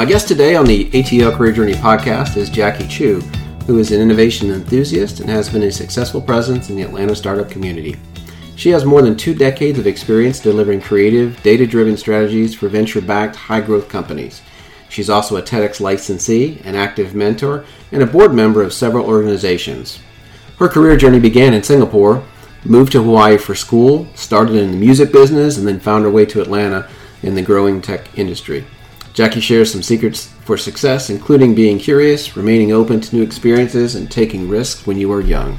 My guest today on the ATL Career Journey podcast is Jackie Chu, who is an innovation enthusiast and has been a successful presence in the Atlanta startup community. She has more than two decades of experience delivering creative, data driven strategies for venture backed, high growth companies. She's also a TEDx licensee, an active mentor, and a board member of several organizations. Her career journey began in Singapore, moved to Hawaii for school, started in the music business, and then found her way to Atlanta in the growing tech industry. Jackie shares some secrets for success, including being curious, remaining open to new experiences, and taking risks when you are young.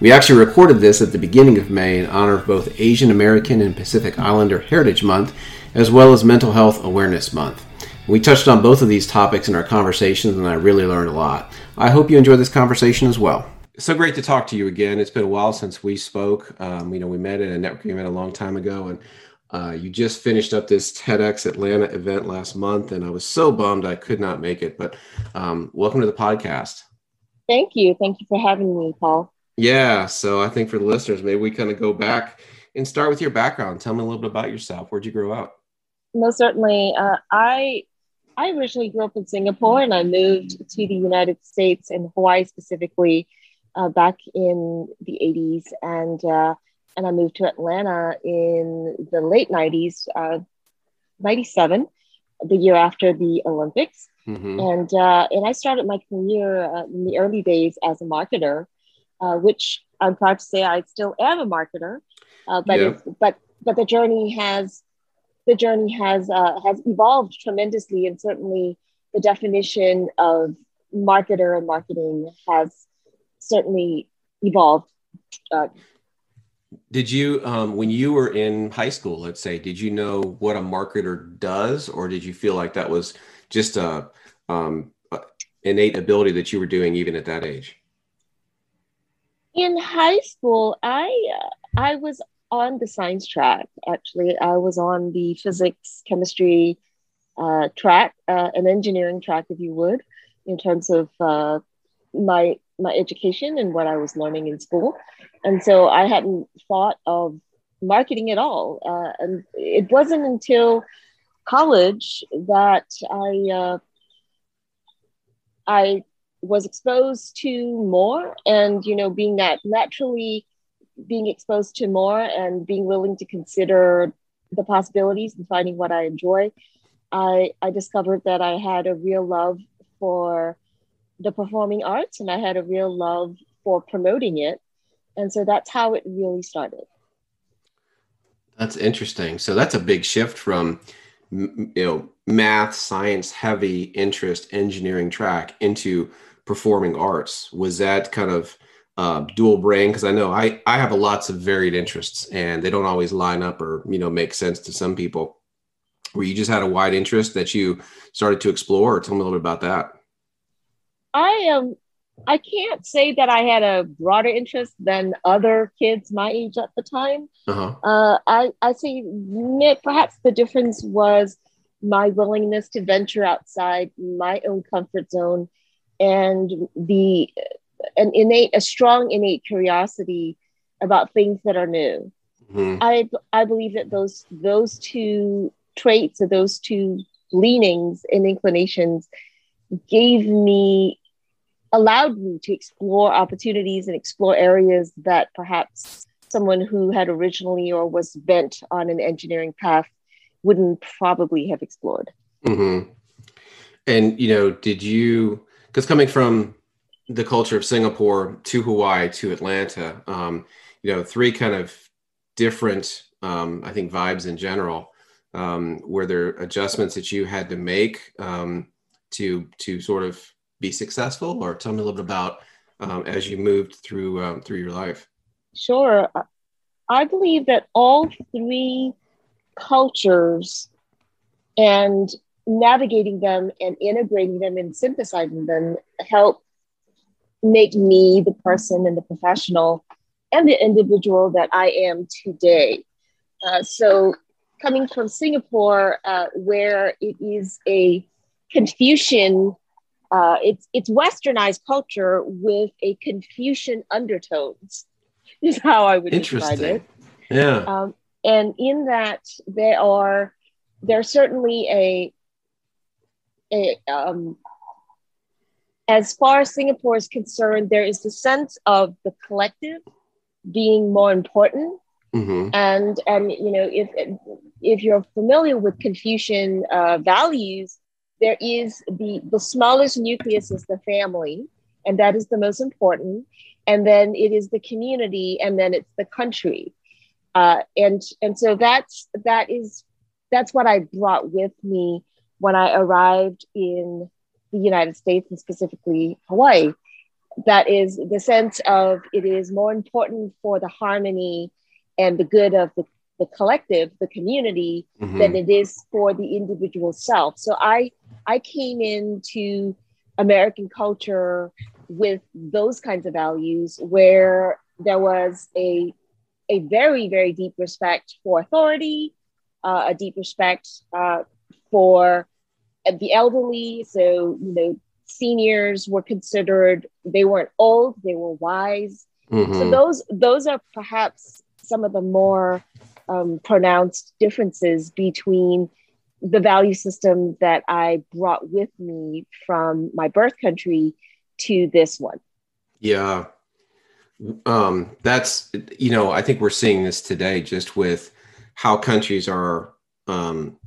We actually recorded this at the beginning of May in honor of both Asian American and Pacific Islander Heritage Month, as well as Mental Health Awareness Month. We touched on both of these topics in our conversations, and I really learned a lot. I hope you enjoyed this conversation as well. So great to talk to you again. It's been a while since we spoke. Um, you know, we met at a networking event a long time ago, and uh, you just finished up this TEDx Atlanta event last month, and I was so bummed I could not make it. But um, welcome to the podcast. Thank you. Thank you for having me, Paul. Yeah. So I think for the listeners, maybe we kind of go back and start with your background. Tell me a little bit about yourself. Where'd you grow up? Most certainly. Uh, I I originally grew up in Singapore and I moved to the United States and Hawaii specifically uh, back in the 80s. And, uh, and I moved to Atlanta in the late 90s, uh, 97, the year after the Olympics. Mm-hmm. And, uh, and I started my career uh, in the early days as a marketer, uh, which I'm proud to say I still am a marketer. but, yeah. but, but the journey has the journey has uh, has evolved tremendously, and certainly the definition of marketer and marketing has certainly evolved. Uh, did you, um, when you were in high school, let's say, did you know what a marketer does, or did you feel like that was just a, um, innate ability that you were doing even at that age? In high school, I uh, I was on the science track. Actually, I was on the physics, chemistry uh, track, uh, an engineering track, if you would, in terms of uh, my my education and what I was learning in school. And so I hadn't thought of marketing at all. Uh, and it wasn't until college that I uh, I was exposed to more, and you know, being that naturally being exposed to more and being willing to consider the possibilities and finding what I enjoy, I, I discovered that I had a real love for the performing arts and I had a real love for promoting it. And so that's how it really started. That's interesting. So that's a big shift from you know math, science heavy interest, engineering track into performing arts. Was that kind of uh, dual brain because I know I I have a lots of varied interests and they don't always line up or you know make sense to some people. Where you just had a wide interest that you started to explore, or tell me a little bit about that. I am. Um, I can't say that I had a broader interest than other kids my age at the time. Uh-huh. Uh, I I say perhaps the difference was my willingness to venture outside my own comfort zone and the an innate, a strong innate curiosity about things that are new. Mm-hmm. I I believe that those those two traits or those two leanings and inclinations gave me allowed me to explore opportunities and explore areas that perhaps someone who had originally or was bent on an engineering path wouldn't probably have explored. Mm-hmm. And you know, did you because coming from the culture of Singapore to Hawaii to Atlanta. Um, you know, three kind of different, um, I think, vibes in general. Um, were there adjustments that you had to make um, to to sort of be successful, or tell me a little bit about um, as you moved through um, through your life? Sure, I believe that all three cultures and navigating them and integrating them and synthesizing them help make me the person and the professional and the individual that I am today. Uh, so, coming from Singapore, uh, where it is a Confucian, uh, it's it's Westernized culture with a Confucian undertones, is how I would describe it. Yeah. Um, and in that, there are there's certainly a it, um, as far as Singapore is concerned, there is the sense of the collective being more important. Mm-hmm. And and you know if if you're familiar with Confucian uh, values, there is the the smallest nucleus is the family, and that is the most important. And then it is the community, and then it's the country. Uh, and and so that's that is that's what I brought with me when I arrived in the United States and specifically Hawaii. That is the sense of it is more important for the harmony and the good of the, the collective, the community, mm-hmm. than it is for the individual self. So I I came into American culture with those kinds of values where there was a a very very deep respect for authority, uh, a deep respect uh, for the elderly. So, you know, seniors were considered, they weren't old, they were wise. Mm-hmm. So those those are perhaps some of the more um, pronounced differences between the value system that I brought with me from my birth country to this one. Yeah. Um, that's, you know, I think we're seeing this today just with how countries are um,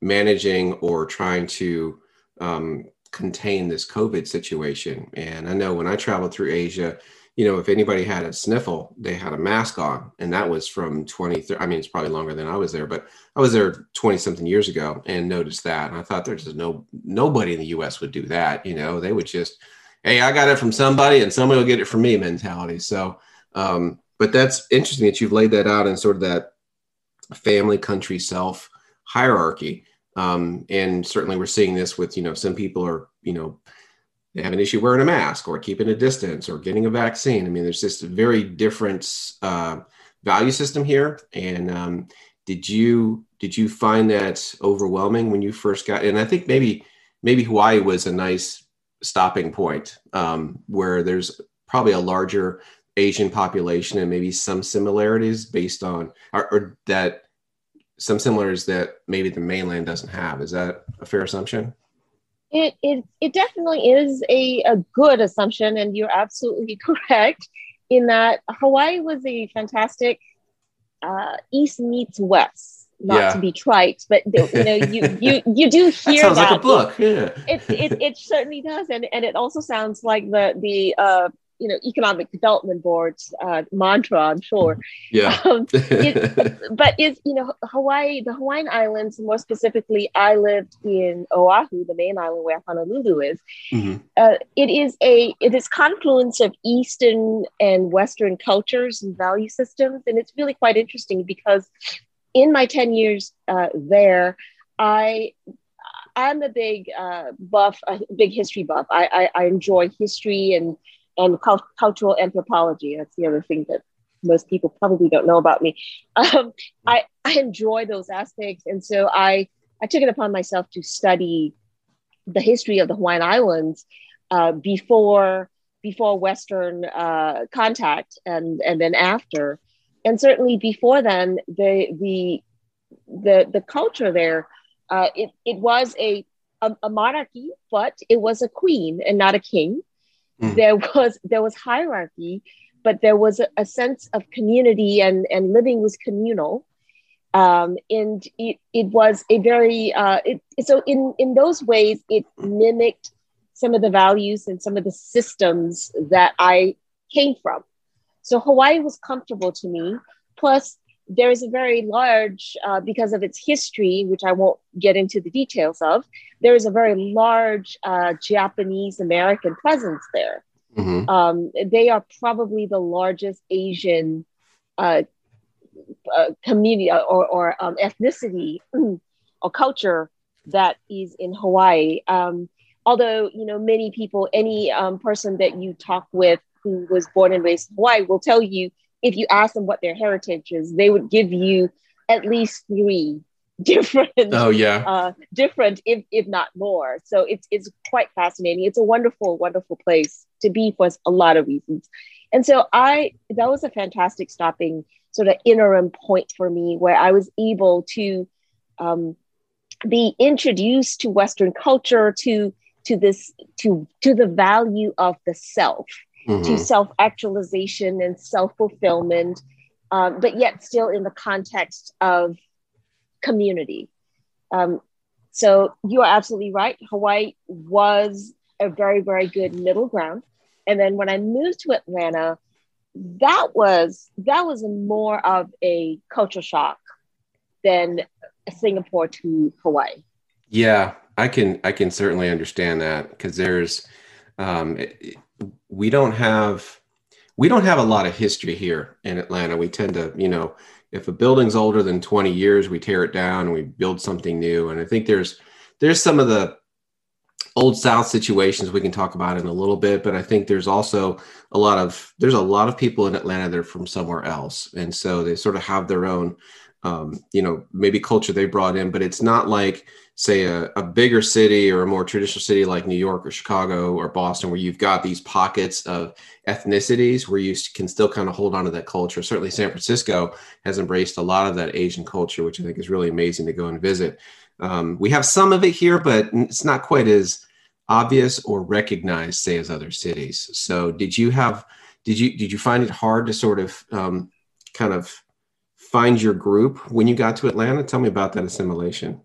managing or trying to um, contain this COVID situation. And I know when I traveled through Asia, you know, if anybody had a sniffle, they had a mask on. And that was from 20, I mean, it's probably longer than I was there, but I was there 20 something years ago and noticed that. And I thought there's just no, nobody in the US would do that. You know, they would just, hey, I got it from somebody and somebody will get it from me mentality. So, um, but that's interesting that you've laid that out in sort of that family, country, self hierarchy. Um, and certainly we're seeing this with, you know, some people are, you know, they have an issue wearing a mask or keeping a distance or getting a vaccine. I mean, there's just a very different uh, value system here. And um, did you did you find that overwhelming when you first got? And I think maybe maybe Hawaii was a nice stopping point um, where there's probably a larger Asian population and maybe some similarities based on or, or that some similarities that maybe the mainland doesn't have. Is that a fair assumption? It, it, it definitely is a, a good assumption, and you're absolutely correct in that Hawaii was a fantastic uh, East meets West. Not yeah. to be trite, but you know, you you you do hear that. Sounds that. like a book. Yeah. It, it it certainly does, and and it also sounds like the the uh, you know economic development board's uh, mantra i'm sure yeah um, it, but is you know hawaii the hawaiian islands more specifically i lived in oahu the main island where honolulu is mm-hmm. uh, it is a it is confluence of eastern and western cultures and value systems and it's really quite interesting because in my 10 years uh, there i I'm a big uh, buff, a big history buff. I, I, I enjoy history and and cultural anthropology. That's the other thing that most people probably don't know about me. Um, I, I enjoy those aspects. And so I, I took it upon myself to study the history of the Hawaiian Islands uh, before, before Western uh, contact and, and then after. And certainly before then, the, the, the, the culture there, uh, it, it was a, a, a monarchy, but it was a queen and not a king. Mm. There was there was hierarchy, but there was a, a, sense of community and and living was communal. Um, and it, it was a very uh, it, so in in those ways it mimicked some of the values and some of the systems that I came from. So Hawaii was comfortable to me. Plus, there is a very large, uh, because of its history, which I won't get into the details of, there is a very large uh, Japanese American presence there. Mm-hmm. Um, they are probably the largest Asian uh, uh community or, or um, ethnicity or culture that is in Hawaii. Um, although, you know, many people, any um, person that you talk with who was born and raised in Hawaii will tell you if you ask them what their heritage is, they would give you at least three different oh yeah. uh, different if, if not more. So it's it's quite fascinating. It's a wonderful wonderful place to be for a lot of reasons. And so i that was a fantastic stopping sort of interim point for me where i was able to um, be introduced to Western culture, to to this to to the value of the self, mm-hmm. to self actualization and self fulfillment, um, but yet still in the context of community. Um, so you are absolutely right. Hawaii was a very very good middle ground, and then when I moved to Atlanta, that was that was more of a culture shock than Singapore to Hawaii. Yeah, I can I can certainly understand that because there's um, we don't have we don't have a lot of history here in Atlanta. We tend to, you know, if a building's older than 20 years, we tear it down and we build something new. And I think there's there's some of the old South situations we can talk about in a little bit, but I think there's also a lot of there's a lot of people in Atlanta that are from somewhere else, and so they sort of have their own um, you know, maybe culture they brought in, but it's not like, say, a, a, bigger city or a more traditional city like New York or Chicago or Boston, where you've got these pockets of ethnicities where you can still kind of hold on to that culture. Certainly, San Francisco has embraced a lot of that Asian culture, which I think is really amazing to go and visit. Um, we have some of it here, but it's not quite as obvious or recognized, say, as other cities. So, did you have? Did you did you find it hard to sort of um, kind of find your group when you got to Atlanta? Tell me about that assimilation.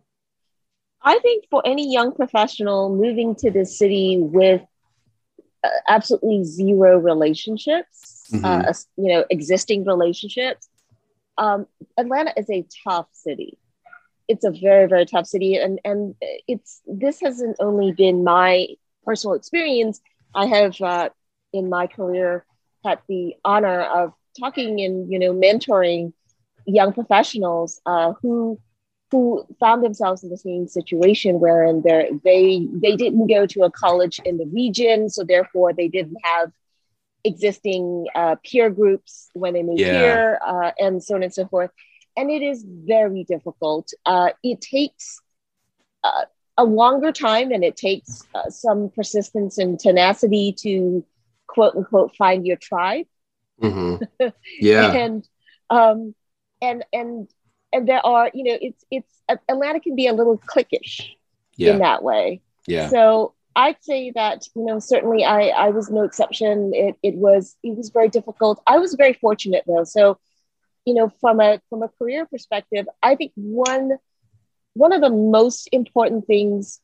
I think for any young professional moving to the city with uh, absolutely zero relationships, mm-hmm. uh, you know, existing relationships, um, Atlanta is a tough city. It's a very, very tough city, and and it's this hasn't only been my personal experience. I have uh, in my career had the honor of talking and you know mentoring young professionals uh, who who found themselves in the same situation wherein they they they didn't go to a college in the region, so therefore they didn't have existing uh, peer groups when they moved yeah. here, uh, and so on and so forth. And it is very difficult. Uh, it takes uh, a longer time, and it takes uh, some persistence and tenacity to quote unquote find your tribe. Mm-hmm. Yeah, and um, and and and there are you know it's it's Atlanta can be a little cliquish yeah. in that way. Yeah. So I'd say that you know certainly I I was no exception. It it was it was very difficult. I was very fortunate though. So you know from a from a career perspective, I think one one of the most important things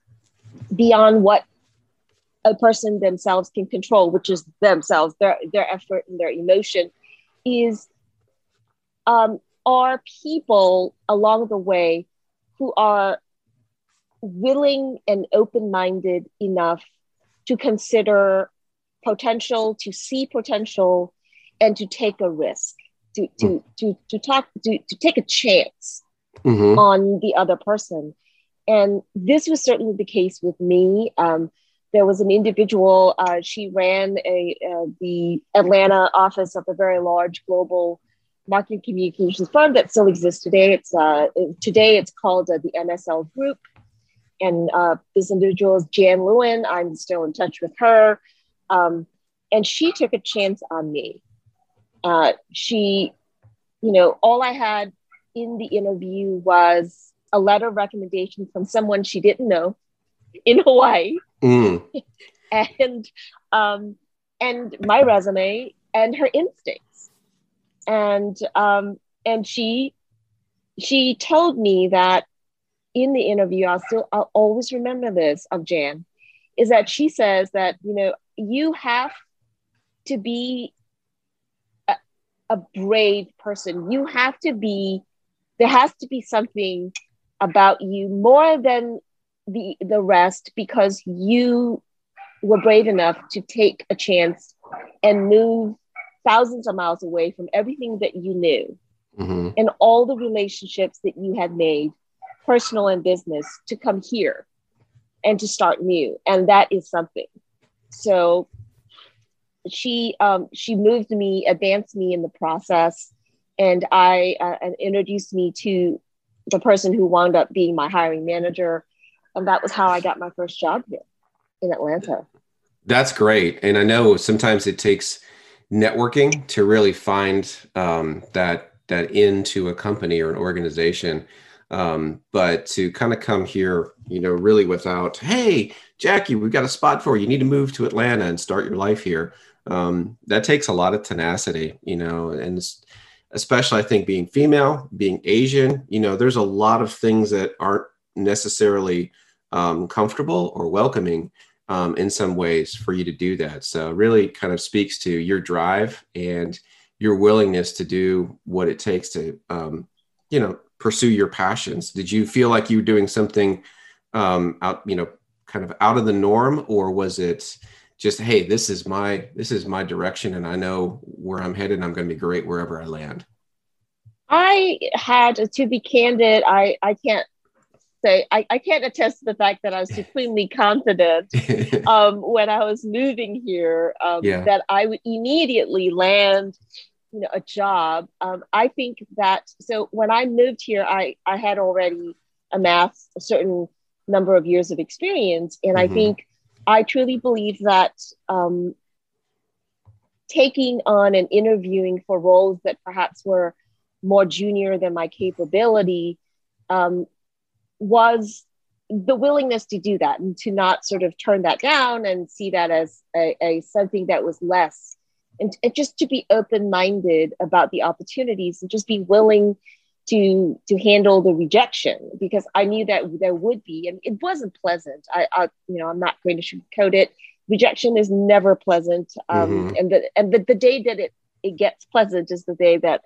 beyond what a person themselves can control, which is themselves, their their effort and their emotion, is um, are people along the way who are willing and open minded enough to consider potential, to see potential, and to take a risk, to, to, mm. to, to talk, to, to take a chance mm-hmm. on the other person. And this was certainly the case with me. Um, there was an individual, uh, she ran a, uh, the Atlanta office of a very large global marketing communications firm that still exists today. It's uh, today it's called uh, the MSL Group, and uh, this individual is Jan Lewin. I'm still in touch with her, um, and she took a chance on me. Uh, she, you know, all I had in the interview was a letter of recommendation from someone she didn't know in Hawaii, mm. and um, and my resume and her instinct and um, and she she told me that in the interview, I'll still I'll always remember this of Jan, is that she says that you know you have to be a, a brave person. You have to be there has to be something about you more than the the rest because you were brave enough to take a chance and move thousands of miles away from everything that you knew mm-hmm. and all the relationships that you had made, personal and business, to come here and to start new. And that is something. So she um, she moved me, advanced me in the process, and I uh, and introduced me to the person who wound up being my hiring manager, and that was how I got my first job here in Atlanta. That's great, and I know sometimes it takes networking to really find um, that that into a company or an organization. Um, but to kind of come here, you know, really without, hey, Jackie, we've got a spot for you. You need to move to Atlanta and start your life here. Um, that takes a lot of tenacity, you know, and especially I think being female, being Asian, you know, there's a lot of things that aren't necessarily um, comfortable or welcoming um, in some ways for you to do that. So really kind of speaks to your drive and your willingness to do what it takes to, um, you know, pursue your passions. Did you feel like you were doing something um, out, you know, kind of out of the norm, or was it just, hey, this is my this is my direction, and I know where I'm headed. I'm going to be great wherever I land. I had to be candid. I I can't say I, I can't attest to the fact that I was supremely confident um, when I was moving here um, yeah. that I would immediately land you know a job. Um, I think that so when I moved here, I I had already amassed a certain number of years of experience, and mm-hmm. I think I truly believe that um, taking on and interviewing for roles that perhaps were more junior than my capability um, was the willingness to do that and to not sort of turn that down and see that as a, a something that was less and, and just to be open-minded about the opportunities and just be willing to to handle the rejection because I knew that there would be and it wasn't pleasant. I, I you know I'm not going to sugarcoat it. Rejection is never pleasant, um, mm-hmm. and the and the, the day that it it gets pleasant is the day that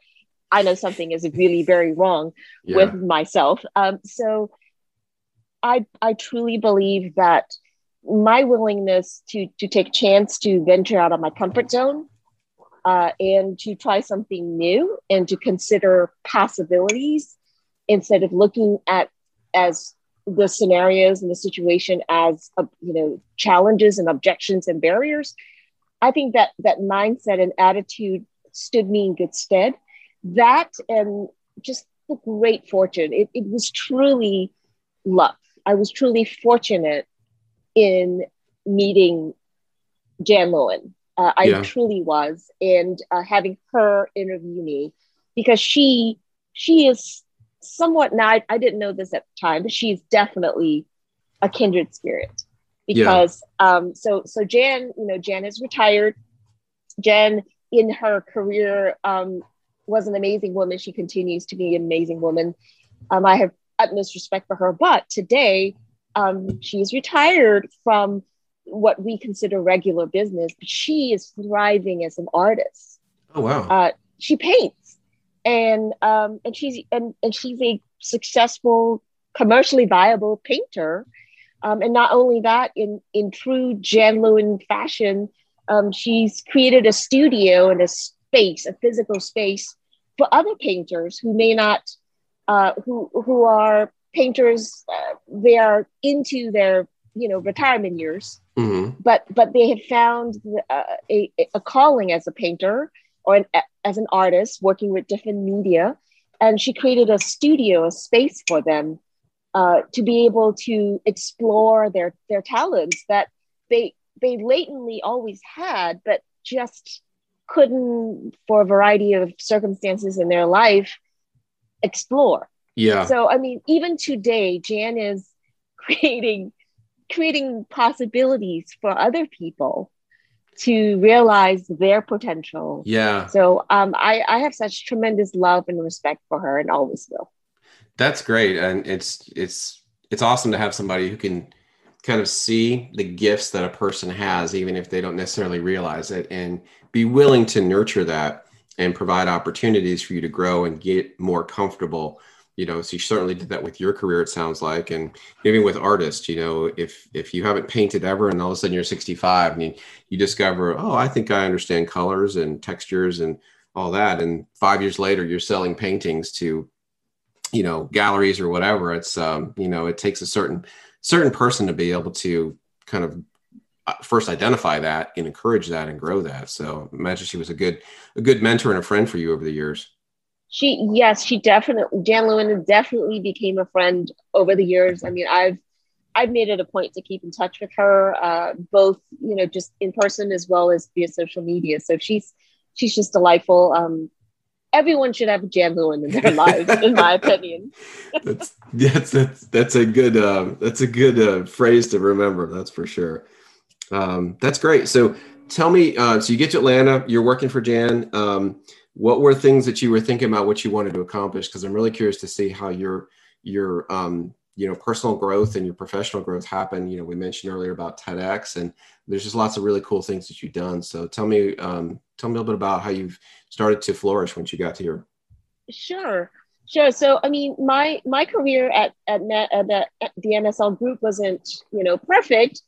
I know something is really very wrong yeah. with myself. Um, so I I truly believe that my willingness to to take chance to venture out of my comfort zone uh, and to try something new and to consider possibilities instead of looking at as the scenarios and the situation as uh, you know challenges and objections and barriers i think that that mindset and attitude stood me in good stead. That and just the great fortune. It, it was truly luck I was truly fortunate in meeting Jan Lewin. Uh, I yeah. truly was, and uh, having her interview me because she she is somewhat now. I, I, didn't know this at the time, but she's definitely a kindred spirit because yeah. um, so so Jan, you know, Jan is retired. Jan in her career um, was an amazing woman. She continues to be an amazing woman. Um, I have utmost respect for her. But today, um, she's retired from what we consider regular business, but she is thriving as an artist. Oh wow! Uh, she paints, and um, and she's and, and she's a successful, commercially viable painter. Um, and not only that, in in true Jan Lewin fashion, um, she's created a studio and a space, a physical space for other painters who may not uh, who who are painters. Uh, they are into their you know retirement years, mm-hmm. but but they have found uh, a, a calling as a painter or an, as an artist, working with different media. And she created a studio, a space for them uh, to be able to explore their their talents that they they latently always had, but just couldn't, for a variety of circumstances in their life, explore. Yeah. So I mean, even today, Jan is creating creating possibilities for other people to realize their potential. Yeah. So um, I, I have such tremendous love and respect for her and always will. That's great. And it's it's it's awesome to have somebody who can kind of see the gifts that a person has, even if they don't necessarily realize it, and be willing to nurture that and provide opportunities for you to grow and get more comfortable. You know so you certainly did that with your career it sounds like and even with artists you know if if you haven't painted ever and all of a sudden you're 65 and you, you discover oh i think i understand colors and textures and all that and five years later you're selling paintings to you know galleries or whatever it's um you know it takes a certain certain person to be able to kind of first identify that and encourage that and grow that. So imagine she was a good a good mentor and a friend for you over the years. She yes, she definitely Jan Lewin definitely became a friend over the years. I mean, I've I've made it a point to keep in touch with her, uh, both you know just in person as well as via social media. So she's she's just delightful. Um, everyone should have a Jan Lewin in their lives, in my opinion. that's that's that's that's a good um, that's a good uh, phrase to remember. That's for sure. Um, that's great. So tell me, uh, so you get to Atlanta, you're working for Jan. Um, what were things that you were thinking about what you wanted to accomplish? Because I'm really curious to see how your your um, you know personal growth and your professional growth happen. You know, we mentioned earlier about TEDx, and there's just lots of really cool things that you've done. So tell me um, tell me a little bit about how you've started to flourish once you got here. Sure. Sure. So, I mean, my my career at at, at the, at the MSL Group wasn't, you know, perfect.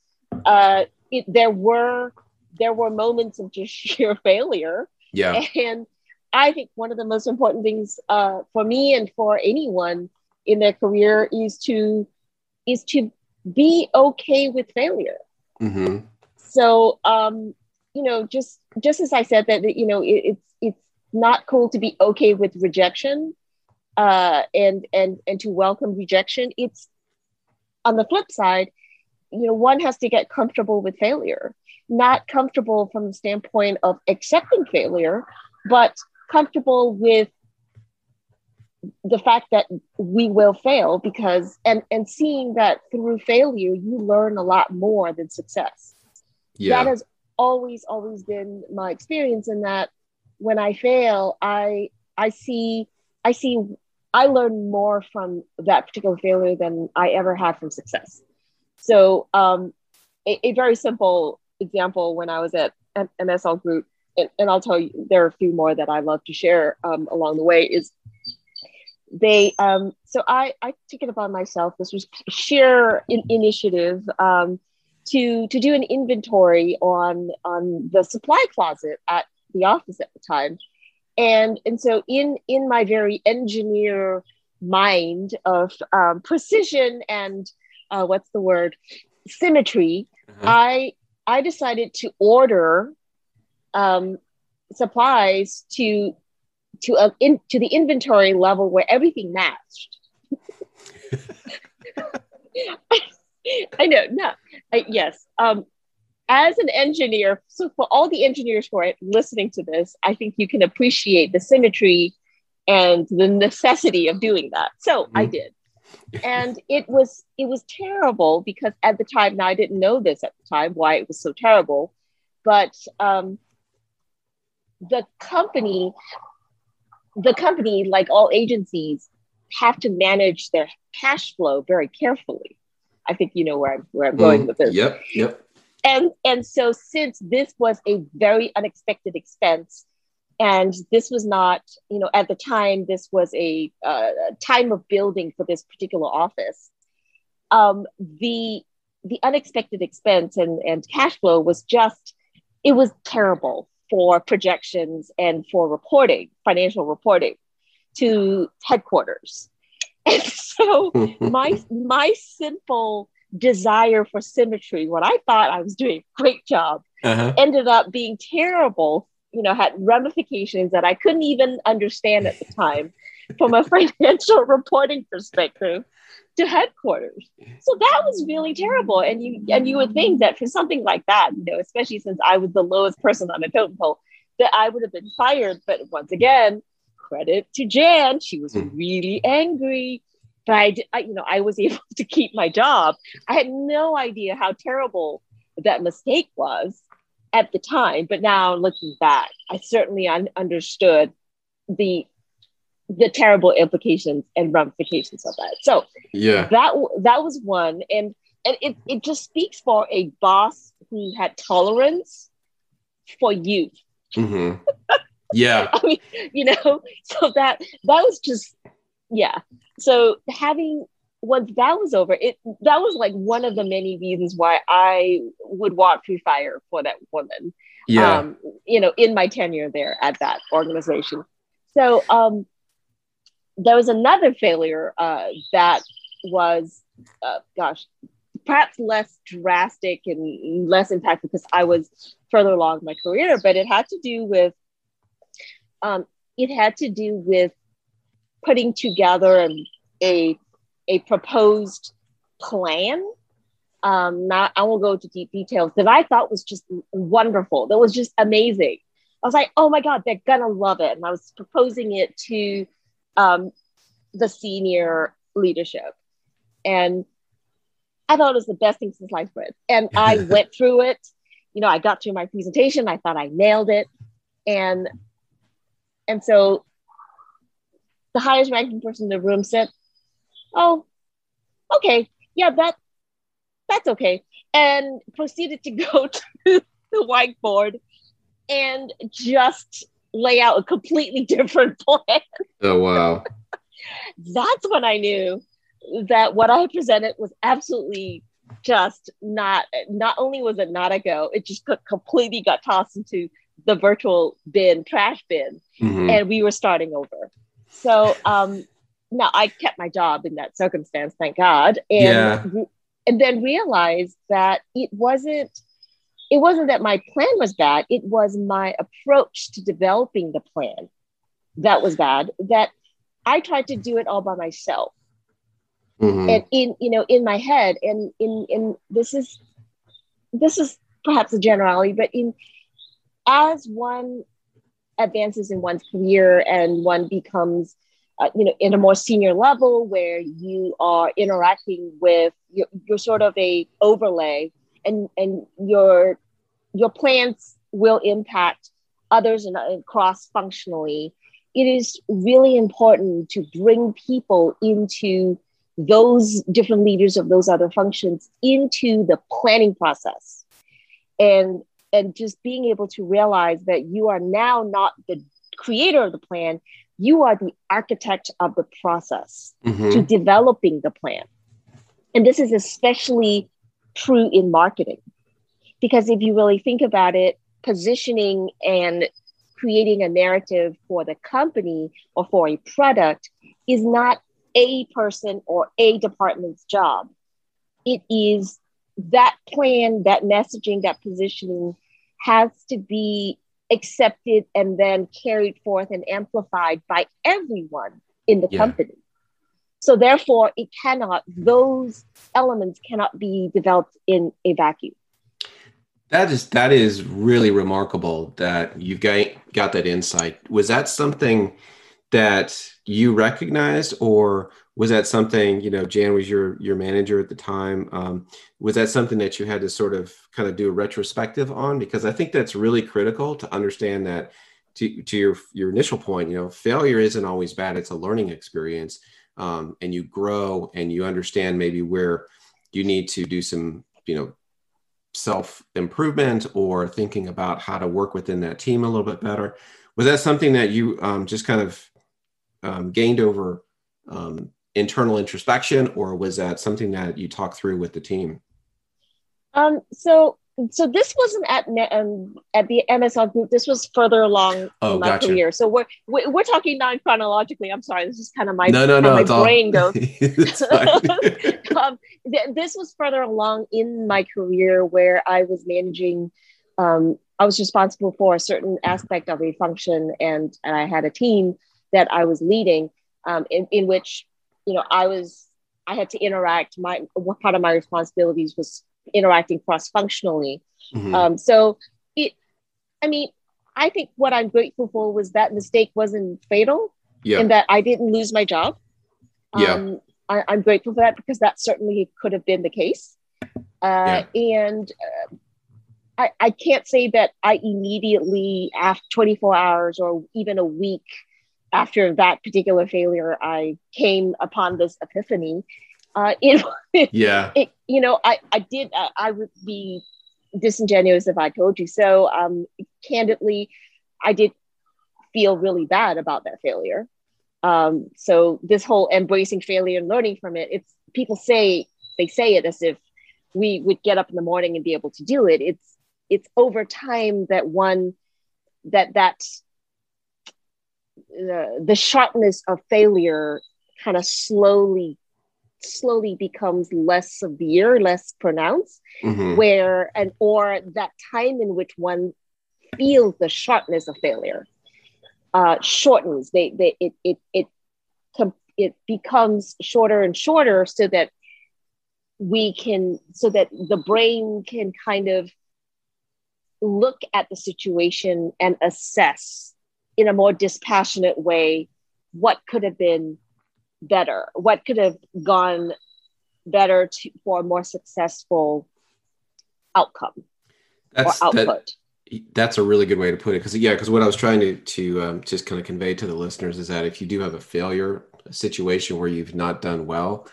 Uh, it, there were there were moments of just sheer failure. Yeah. And I think one of the most important things uh, for me and for anyone in their career is to is to be okay with failure. Mm-hmm. So, um, you know, just just as I said that, you know, it, it's it's not cool to be okay with rejection, uh, and and and to welcome rejection. It's on the flip side, you know, one has to get comfortable with failure not comfortable from the standpoint of accepting failure, but comfortable with the fact that we will fail because and and seeing that through failure you learn a lot more than success yeah. that has always always been my experience in that when i fail i i see i see i learn more from that particular failure than i ever had from success so um a, a very simple example when I was at MSL Group, and, and, I'll tell you, there are a few more that I love to share um, along the way. Is they um, so I I took it upon myself. This was sheer in, initiative um, to to do an inventory on on the supply closet at the office at the time, and and so in in my very engineer mind of um, precision and uh, what's the word symmetry, uh-huh. I I decided to order um, supplies to to a, in, to the inventory level where everything matched. I know, no, I, yes. Um, as an engineer, so for all the engineers who are listening to this, I think you can appreciate the symmetry and the necessity of doing that. So mm-hmm. I did and it was it was terrible because at the time now i didn't know this at the time why it was so terrible but um, the company the company like all agencies have to manage their cash flow very carefully. I think you know where i'm where i'm going mm, with this. yep yep. And and so since this was a very unexpected expense and this was not you know at the time this was a uh, time of building for this particular office um, the the unexpected expense and and cash flow was just it was terrible for projections and for reporting financial reporting to headquarters and so my my simple desire for symmetry what i thought i was doing a great job uh-huh. ended up being terrible you know had ramifications that I couldn't even understand at the time from a financial reporting perspective to headquarters. So that was really terrible. And you and you would think that for something like that, you know, especially since I was the lowest person on the totem pole, that I would have been fired. But once again, credit to Jan, she was hmm. really angry. But I, I, you know, I was able to keep my job. I had no idea how terrible that mistake was at the time, but now looking back, I certainly un- understood the the terrible implications and ramifications of that. So yeah, that that was one, and and it it just speaks for a boss who had tolerance for youth. Mm-hmm. Yeah, I mean, you know, so that that was just yeah. So having once that was over, it that was like one of the many reasons why I would walk through fire for that woman. Yeah. Um, you know, in my tenure there at that organization. So um, there was another failure uh, that was, uh, gosh, perhaps less drastic and less impactful because I was further along my career, but it had to do with, um, it had to do with putting together a, a proposed plan. Um, not I won't go into deep details that I thought was just wonderful. That was just amazing. I was like, oh my God, they're gonna love it. And I was proposing it to um, the senior leadership. And I thought it was the best thing since sliced bread. And I went through it. You know, I got through my presentation. I thought I nailed it. And and so the highest ranking person in the room said, Oh, okay, yeah, that that's okay. And proceeded to go to the whiteboard and just lay out a completely different plan. Oh wow. That's when I knew that what I presented was absolutely just not not only was it not a go, it just completely got tossed into the virtual bin, trash bin, mm-hmm. and we were starting over. So um now I kept my job in that circumstance, thank God. And yeah. and then realized that it wasn't it wasn't that my plan was bad, it was my approach to developing the plan that was bad. That I tried to do it all by myself. Mm-hmm. And in you know, in my head, and in in this is this is perhaps a generality, but in as one advances in one's career and one becomes uh, you know in a more senior level where you are interacting with you're, you're sort of a overlay and and your your plans will impact others and, and cross functionally it is really important to bring people into those different leaders of those other functions into the planning process. And and just being able to realize that you are now not the creator of the plan you are the architect of the process mm-hmm. to developing the plan and this is especially true in marketing because if you really think about it, positioning and creating a narrative for the company or for a product is not a person or a department's job. It is that plan, that messaging, that positioning has to be accepted and then carried forth and amplified by everyone in the yeah. company. So therefore, it cannot, those elements cannot be developed in a vacuum. That is that is really remarkable that you've got got that insight. Was that something that you recognized, or was that something you know? Jan was your your manager at the time. Um, was that something that you had to sort of kind of do a retrospective on? Because I think that's really critical to understand that. To, to your your initial point, you know, failure isn't always bad. It's a learning experience, um, and you grow and you understand maybe where you need to do some you know self improvement or thinking about how to work within that team a little bit better. Was that something that you um, just kind of um, gained over um, internal introspection, or was that something that you talked through with the team? Um, so so this wasn't at um, at the MSL group. This was further along oh, in my gotcha. career. So we're we're talking non chronologically. I'm sorry. This is kind of my no no no. My brain all... goes. um, th- this was further along in my career where I was managing. Um, I was responsible for a certain aspect of a function, and and I had a team that I was leading, um, in in which you know I was I had to interact. My what part of my responsibilities was interacting cross functionally. Mm-hmm. Um, so it, I mean, I think what I'm grateful for was that mistake wasn't fatal yeah. and that I didn't lose my job. Yeah. Um, I, am grateful for that because that certainly could have been the case. Uh, yeah. And uh, I, I can't say that I immediately, after 24 hours or even a week after that particular failure, I came upon this epiphany uh, it, yeah, it, you know, I, I did, uh, I would be disingenuous if I told you so. Um, candidly, I did feel really bad about that failure. Um, so this whole embracing failure and learning from it, it's people say, they say it as if we would get up in the morning and be able to do it. It's, it's over time that one, that, that, the sharpness of failure kind of slowly slowly becomes less severe, less pronounced, mm-hmm. where and or that time in which one feels the sharpness of failure uh, shortens. They, they it it it it becomes shorter and shorter so that we can so that the brain can kind of look at the situation and assess in a more dispassionate way what could have been better, what could have gone better to, for a more successful outcome that's, or output. That, that's a really good way to put it because yeah because what i was trying to to um, just kind of convey to the listeners is that if you do have a failure a situation where you've not done well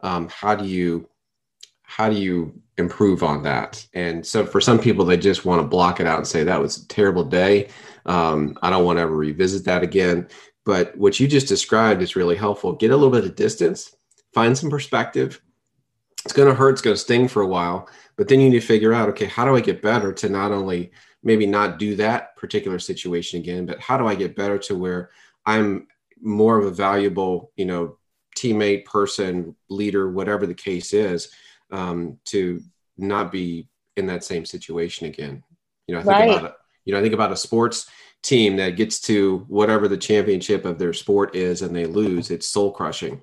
um, how do you how do you improve on that? And so for some people they just want to block it out and say that was a terrible day um, i don't want to ever revisit that again but what you just described is really helpful. Get a little bit of distance find some perspective. It's going to hurt it's going to sting for a while but then you need to figure out okay how do i get better to not only maybe not do that particular situation again but how do i get better to where i'm more of a valuable you know teammate person leader whatever the case is um, to not be in that same situation again? You know i think right. about it you know i think about a sports team that gets to whatever the championship of their sport is and they lose it's soul crushing.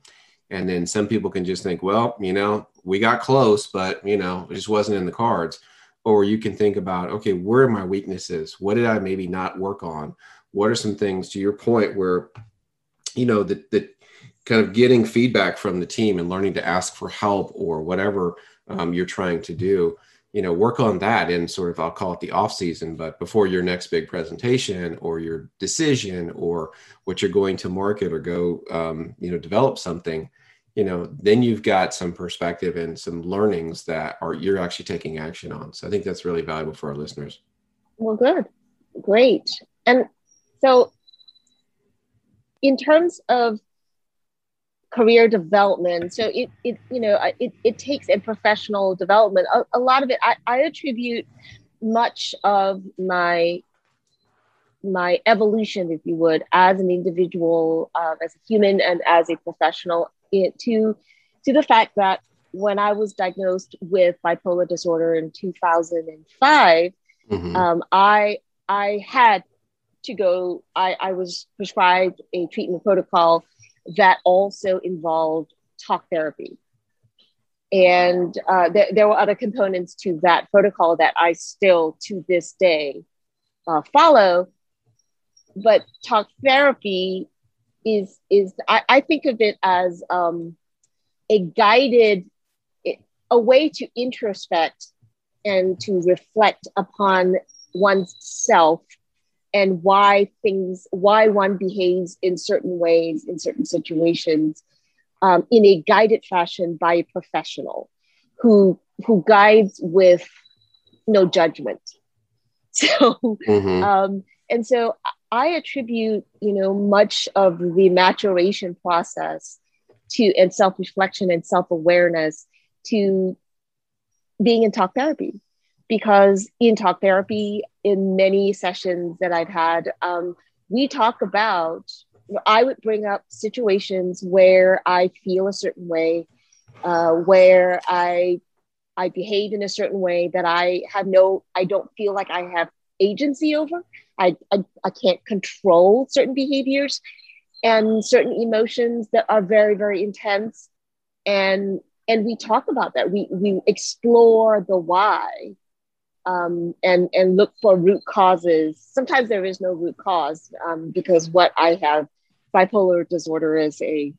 And then some people can just think well you know we got close but you know it just wasn't in the cards. Or you can think about okay where are my weaknesses? What did i maybe not work on? What are some things to your point where you know that that kind of getting feedback from the team and learning to ask for help or whatever um, you're trying to do you know work on that in sort of i'll call it the off season but before your next big presentation or your decision or what you're going to market or go um, you know develop something you know then you've got some perspective and some learnings that are you're actually taking action on. So i think that's really valuable for our listeners. Well good. Great. And so in terms of career development so it, it you know it, it takes a professional development a, a lot of it I, I attribute much of my my evolution if you would as an individual uh, as a human and as a professional it to to the fact that when I was diagnosed with bipolar disorder in 2005, mm-hmm. um, I I had to go. I, I was prescribed a treatment protocol that also involved talk therapy, and uh, th- there were other components to that protocol that I still to this day uh, follow. But talk therapy is is I, I think of it as um, a guided a way to introspect and to reflect upon oneself and why things why one behaves in certain ways in certain situations um, in a guided fashion by a professional who who guides with no judgment so mm-hmm. um, and so I attribute, you know, much of the maturation process to and self-reflection and self-awareness to being in talk therapy because in talk therapy in many sessions that i've had um, we talk about i would bring up situations where i feel a certain way uh, where i i behave in a certain way that i have no i don't feel like i have agency over I, I, I can't control certain behaviors and certain emotions that are very, very intense. And and we talk about that. We we explore the why um, and and look for root causes. Sometimes there is no root cause um, because what I have bipolar disorder is a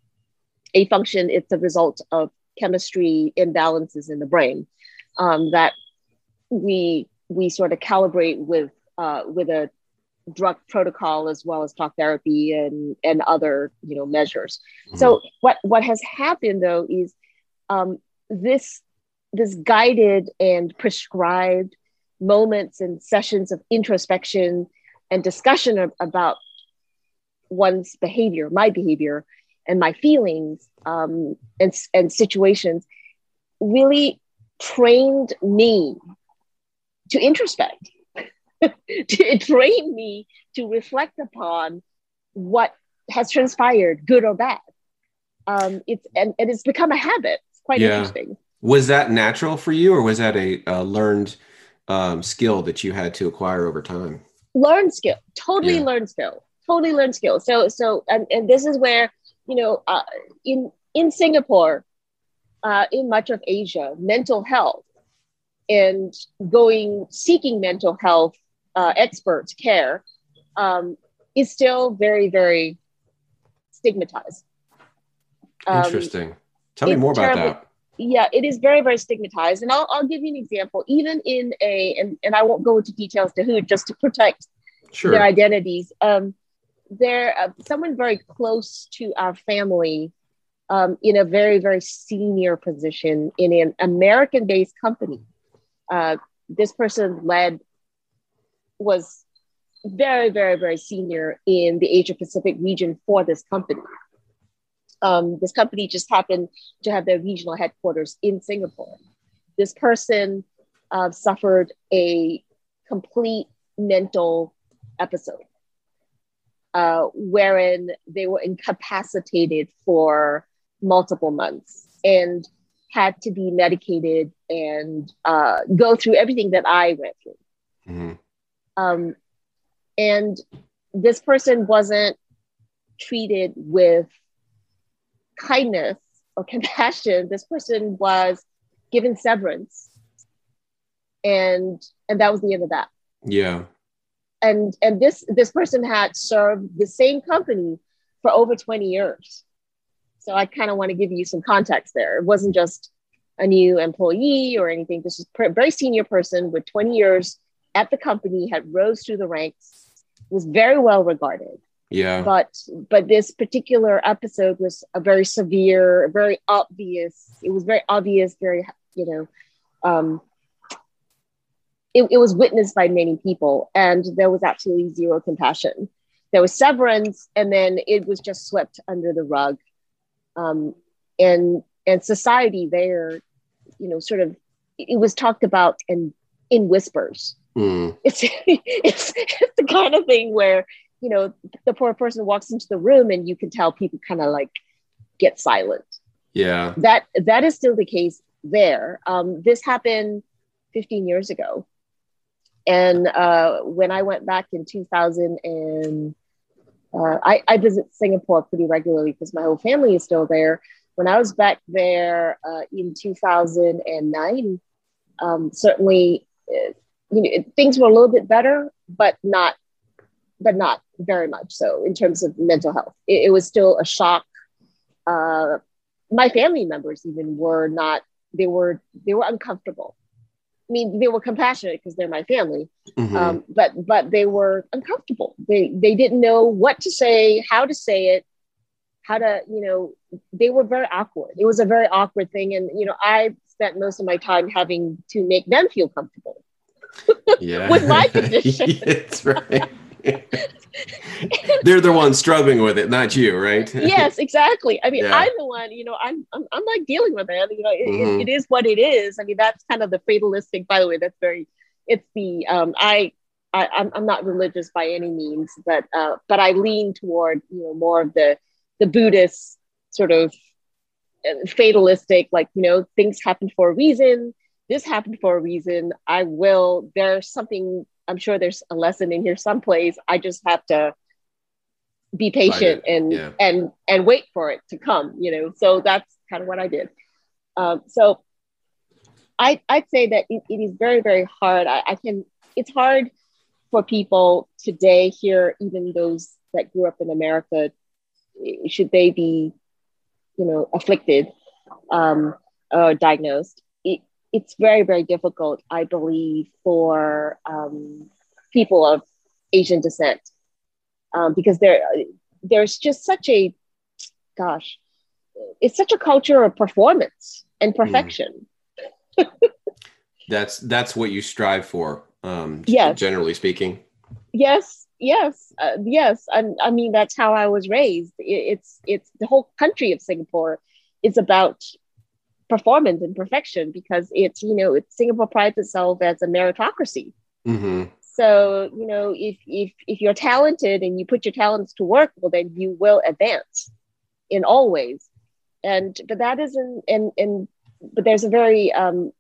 a function. It's a result of chemistry imbalances in the brain um, that we we sort of calibrate with uh, with a drug protocol as well as talk therapy and and other you know measures mm-hmm. so what what has happened though is um, this this guided and prescribed moments and sessions of introspection and discussion of, about one's behavior my behavior and my feelings um, and, and situations really trained me to introspect it trained me to reflect upon what has transpired, good or bad. Um, it's and, and it's become a habit. It's quite yeah. interesting. Was that natural for you, or was that a, a learned um, skill that you had to acquire over time? Learn skill, totally yeah. learned skill, totally learned skill. So, so, and, and this is where you know, uh, in in Singapore, uh, in much of Asia, mental health and going seeking mental health uh, experts care um, is still very very stigmatized. Um, Interesting. Tell me more about terrible. that. Yeah, it is very, very stigmatized. And I'll, I'll give you an example. Even in a, and, and I won't go into details to who, just to protect sure. their identities. Um, there, uh, someone very close to our family um, in a very, very senior position in an American based company. Uh, this person led, was very, very, very senior in the Asia Pacific region for this company. Um, this company just happened to have their regional headquarters in Singapore. This person uh, suffered a complete mental episode uh, wherein they were incapacitated for multiple months and had to be medicated and uh, go through everything that I went through. Mm-hmm. Um, and this person wasn't treated with kindness or compassion. This person was given severance, and and that was the end of that. Yeah. And and this this person had served the same company for over 20 years. So I kind of want to give you some context there. It wasn't just a new employee or anything. This is a very senior person with 20 years at the company, had rose through the ranks, was very well regarded. Yeah. But but this particular episode was a very severe, very obvious. It was very obvious, very you know, um, it, it was witnessed by many people, and there was absolutely zero compassion. There was severance, and then it was just swept under the rug. Um, and and society there, you know, sort of, it was talked about in in whispers Mm. It's, it's it's the kind of thing where you know the poor person walks into the room and you can tell people kind of like get silent. Yeah, that that is still the case there. Um, this happened 15 years ago, and uh, when I went back in 2000 and uh, I, I visit Singapore pretty regularly because my whole family is still there. When I was back there uh, in 2009, um, certainly uh, you know, things were a little bit better, but not, but not very much so in terms of mental health. It, it was still a shock. Uh, my family members even were not. They were they were uncomfortable. I mean, they were compassionate because they're my family, mm-hmm. um, but but they were uncomfortable. They they didn't know what to say, how to say it, how to you know. They were very awkward. It was a very awkward thing, and you know, I spent most of my time having to make them feel comfortable yeah. with my condition. That's right. They're the ones struggling with it, not you, right? yes, exactly. I mean, yeah. I'm the one, you know, I'm, I'm, I'm like dealing with it. You know, it, mm-hmm. it, it is what it is. I mean, that's kind of the fatalistic, by the way, that's very, it's the, um, I, I I'm, I'm not religious by any means, but, uh, but I lean toward, you know, more of the, the Buddhist sort of uh, fatalistic, like, you know, things happen for a reason this happened for a reason. I will, there's something, I'm sure there's a lesson in here someplace. I just have to be patient and, yeah. and, and wait for it to come, you know? So that's kind of what I did. Um, so I, I'd say that it, it is very, very hard. I, I can, it's hard for people today here, even those that grew up in America, should they be, you know, afflicted um, or diagnosed, it's very very difficult i believe for um, people of asian descent um, because there there's just such a gosh it's such a culture of performance and hmm. perfection mm. that's that's what you strive for um yes. generally speaking yes yes uh, yes I, I mean that's how i was raised it, it's it's the whole country of singapore is about performance and perfection because it's you know it's Singapore prides itself as a meritocracy. Mm-hmm. So you know if if if you're talented and you put your talents to work, well then you will advance in all ways. And but that isn't and and but there's a very um,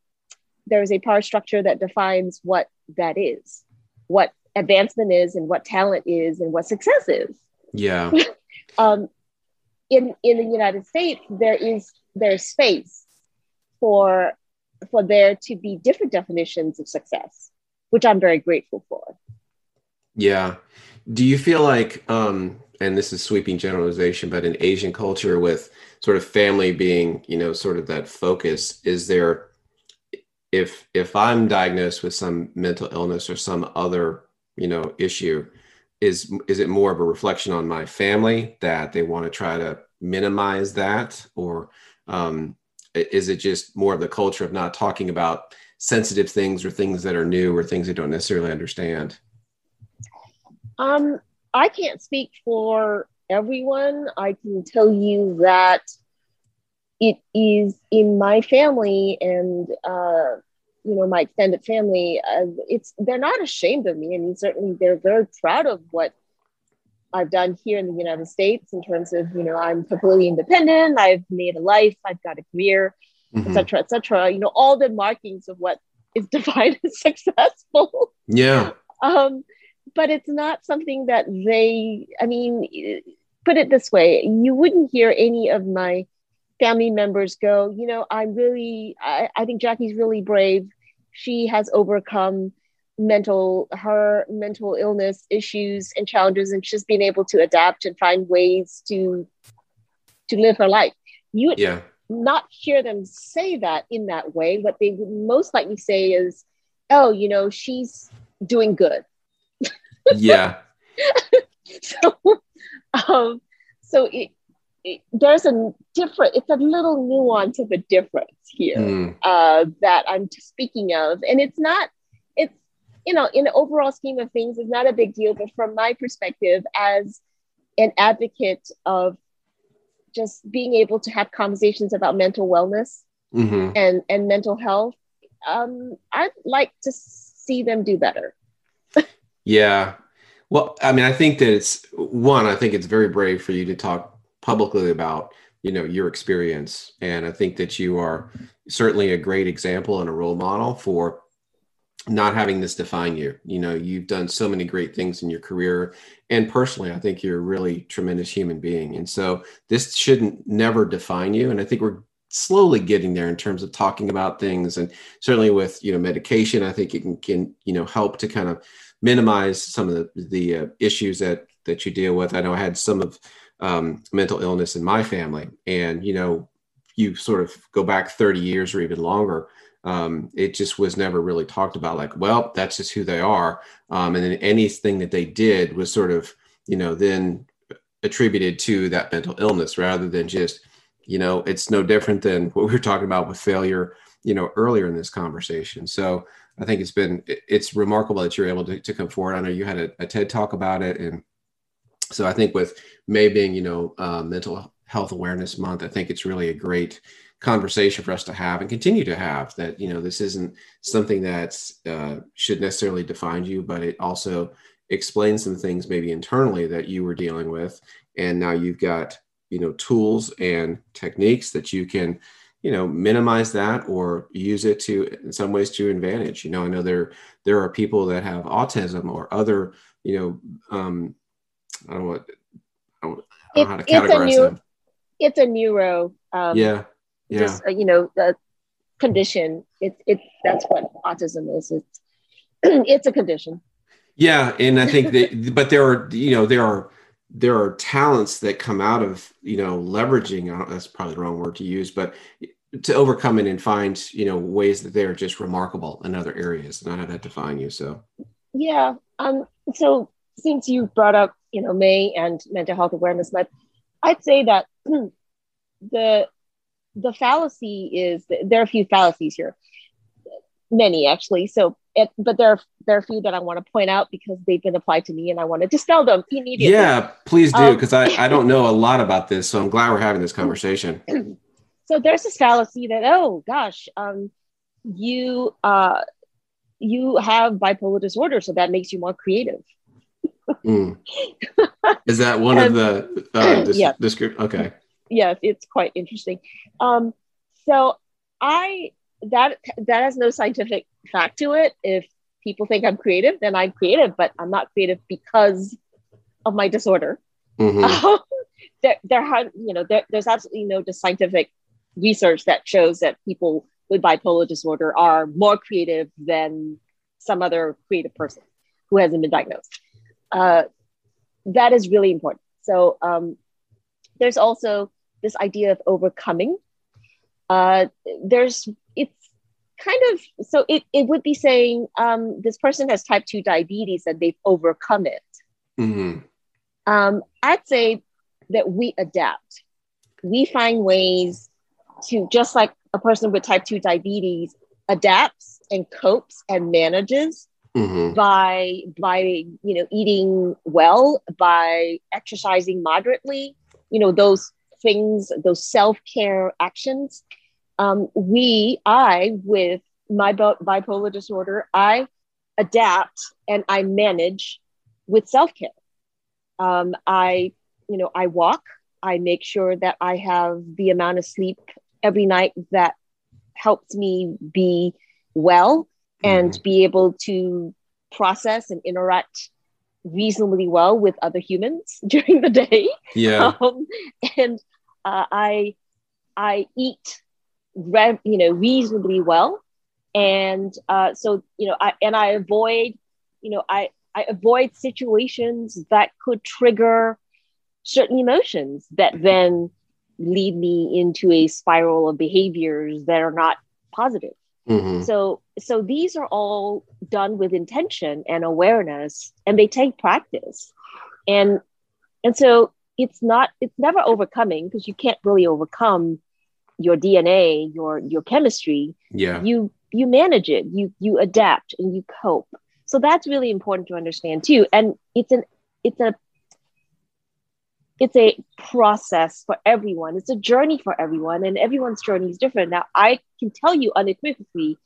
there is a power structure that defines what that is, what advancement is, and what talent is, and what success is. Yeah. um, in in the United States, there is there's space for for there to be different definitions of success, which I'm very grateful for. Yeah. Do you feel like, um, and this is sweeping generalization, but in Asian culture with sort of family being, you know, sort of that focus, is there, if if I'm diagnosed with some mental illness or some other, you know, issue, is is it more of a reflection on my family that they want to try to minimize that, or um, is it just more of the culture of not talking about sensitive things or things that are new or things they don't necessarily understand? Um, I can't speak for everyone. I can tell you that it is in my family and uh, you know my extended family. Uh, it's they're not ashamed of me. I mean, certainly they're very proud of what I've done here in the United States in terms of you know I'm completely independent. I've made a life. I've got a career, etc., mm-hmm. etc. Et you know all the markings of what is defined as successful. Yeah. um, but it's not something that they. I mean, put it this way: you wouldn't hear any of my family members go, you know, I'm really. I, I think Jackie's really brave. She has overcome mental her mental illness issues and challenges and just being able to adapt and find ways to to live her life. You would yeah. not hear them say that in that way. What they would most likely say is oh you know she's doing good. Yeah. So um so it, it, there's a different it's a little nuance of a difference here mm. uh, that i'm speaking of. And it's not you know, in the overall scheme of things, is not a big deal. But from my perspective, as an advocate of just being able to have conversations about mental wellness mm-hmm. and and mental health, um, I'd like to see them do better. yeah. Well, I mean, I think that it's one. I think it's very brave for you to talk publicly about you know your experience, and I think that you are certainly a great example and a role model for not having this define you. You know, you've done so many great things in your career. And personally, I think you're a really tremendous human being. And so this shouldn't never define you. And I think we're slowly getting there in terms of talking about things and certainly with you know medication i think it can, can you know help to kind of minimize some of the, the uh, issues that that you deal with i know i had some of um, mental illness in my family and you know you sort of go back 30 years or even longer um, it just was never really talked about like well that's just who they are. Um, and then anything that they did was sort of you know then attributed to that mental illness rather than just you know it's no different than what we were talking about with failure you know earlier in this conversation. So i think it's been it's remarkable that you're able to, to come forward. I know you had a, a ted talk about it. And so i think with may being you know uh, mental health awareness month i think it's really a great conversation for us to have and continue to have that you know this isn't something that uh, should necessarily define you but it also explains some things maybe internally that you were dealing with. And now you've got you know tools and techniques that you can you know minimize that or use it to in some ways to advantage. You know i know there there are people that have autism or other you know um i don't know what i don't, I don't know how to categorize new, them. it's a neuro um, yeah yeah. just uh, you know the condition it, it that's what autism is. It's it's a condition. Yeah and i think that but there are you know there are there are talents that come out of you know leveraging that's probably the wrong word to use but to overcome it and find you know ways that they're just remarkable in other areas not have that define you so. Yeah um so since you brought up you know may and mental health awareness month i'd say that the the fallacy is there are a few fallacies here, many actually. So, it, but there are there are a few that I want to point out because they've been applied to me, and I want to dispel them immediately. Yeah, please do because um, I I don't know a lot about this, so I'm glad we're having this conversation. so there's this fallacy that oh gosh, um, you uh, you have bipolar disorder, so that makes you more creative. mm. Is that one of the uh, dis- yeah. Okay yes, it's quite interesting. Um, so I that that has no scientific fact to it. If people think I'm creative, then I'm creative, but I'm not creative because of my disorder. Mm-hmm. Um, there, there have you know there, there's absolutely no scientific research that shows that people with bipolar disorder are more creative than some other creative person who hasn't been diagnosed. Uh, that is really important. So um, there's also this idea of overcoming. Uh, there's it's kind of so it, it would be saying um, this person has type 2 diabetes and they've overcome it. Mm-hmm. Um, I'd say that we adapt. We find ways to just like a person with type 2 diabetes adapts and copes and manages mm-hmm. by by you know eating well by exercising moderately you know those things those self-care actions. Um, we i with my bipolar disorder i adapt and i manage with self-care. Um, i you know i walk. I make sure that i have the amount of sleep every night that helps me be well and mm-hmm. be able to process and interact reasonably well with other humans during the day. Yeah. Um, and uh, I I eat re- you know reasonably well, and uh, so you know I and I avoid you know I I avoid situations that could trigger certain emotions that then lead me into a spiral of behaviors that are not positive. Mm-hmm. So so these are all done with intention and awareness and they take practice. And and so it's not it's never overcoming because you can't really overcome your DNA, your your chemistry. Yeah. You you manage it, you you adapt and you cope. So that's really important to understand too. And it's an it's a it's a process for everyone. It's a journey for everyone, and everyone's journey is different. Now, I can tell you unequivocally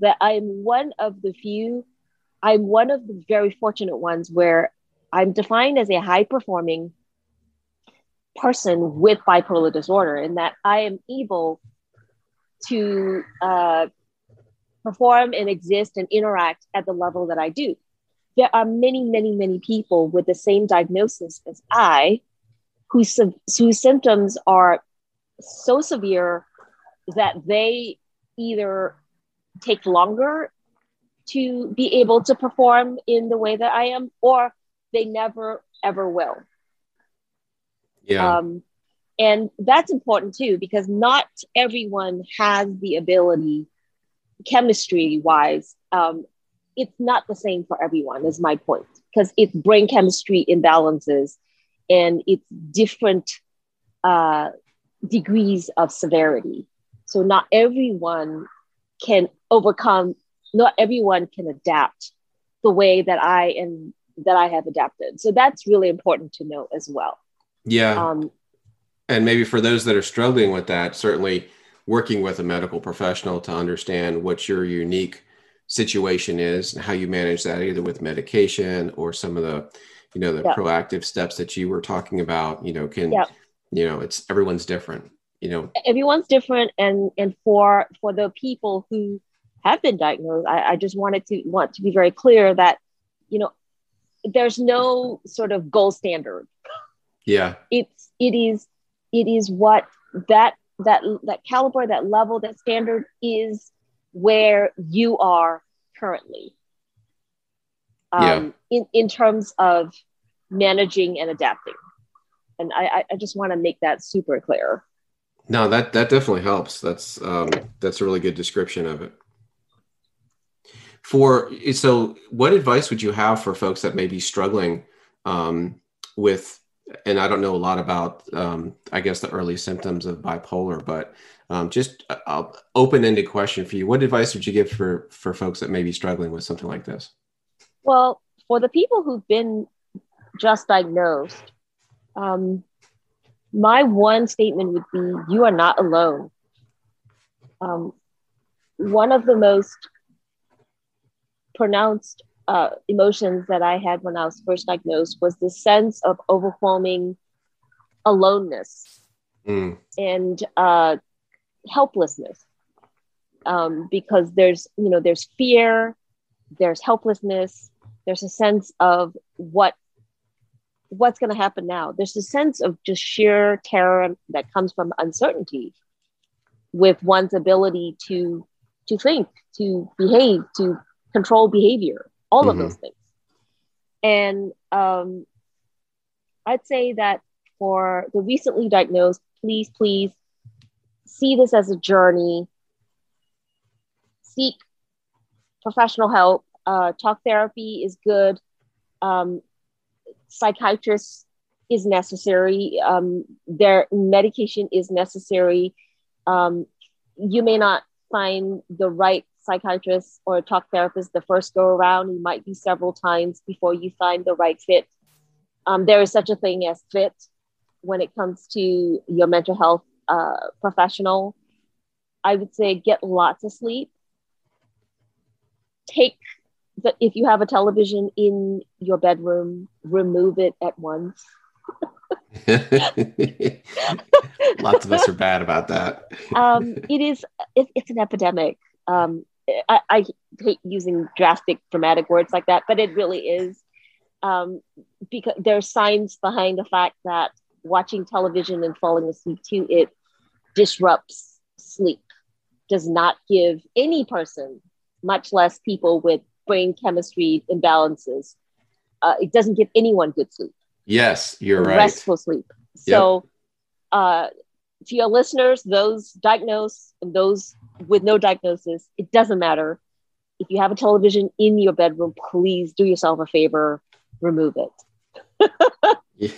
that I'm one of the few, I'm one of the very fortunate ones where I'm defined as a high performing person with bipolar disorder, and that I am able to uh, perform and exist and interact at the level that I do. There are many, many, many people with the same diagnosis as I whose, whose symptoms are so severe that they either take longer to be able to perform in the way that I am, or they never ever will. Yeah. Um, and that's important too, because not everyone has the ability, chemistry wise. Um, it's not the same for everyone, is my point, because it's brain chemistry imbalances and it's different uh, degrees of severity. So not everyone can overcome. Not everyone can adapt the way that I am that I have adapted. So that's really important to note as well. Yeah. Um, and maybe for those that are struggling with that, certainly working with a medical professional to understand what your unique situation is and how you manage that either with medication or some of the you know the yeah. proactive steps that you were talking about you know can yeah. you know it's everyone's different you know everyone's different and and for for the people who have been diagnosed I, I just wanted to want to be very clear that you know there's no sort of gold standard yeah it's it is it is what that that that caliber that level that standard is where you are currently um, yeah. in, in terms of managing and adapting. And I, I just want to make that super clear. No, that that definitely helps. That's um, that's a really good description of it. For so, what advice would you have for folks that may be struggling um, with? And I don't know a lot about, um, I guess, the early symptoms of bipolar, but um, just an open-ended question for you: What advice would you give for for folks that may be struggling with something like this? Well, for the people who've been just diagnosed, um, my one statement would be you are not alone. Um, one of the most pronounced uh, emotions that I had when I was first diagnosed was the sense of overwhelming aloneness mm. and uh, helplessness. Um, because there's, you know, there's fear, there's helplessness, there's a sense of what what's going to happen now there's a sense of just sheer terror that comes from uncertainty with one's ability to to think, to behave, to control behavior, all mm-hmm. of those things. And um, I'd say that for the recently diagnosed, please, please see this as a journey. Seek professional help. Uh, talk therapy is good. Um, psychiatrist is necessary. Um, their medication is necessary. Um, you may not find the right psychiatrist or talk therapist the first go around. You might be several times before you find the right fit. Um, there is such a thing as fit when it comes to your mental health uh, professional. I would say get lots of sleep. Take the, if you have a television in your bedroom, remove it at once. Lots of us are bad about that. um, it is. It, it's an epidemic. Um, I, I, hate using drastic, dramatic words like that, but it really is. Um, because there's science behind the fact that watching television and falling asleep to it disrupts sleep. Does not give any person, much less people with brain chemistry imbalances, uh, it doesn't give anyone good sleep. Yes, you're right. Restful sleep. So, yep. uh, to your listeners, those diagnosed and those with no diagnosis, it doesn't matter. If you have a television in your bedroom, please do yourself a favor, remove it.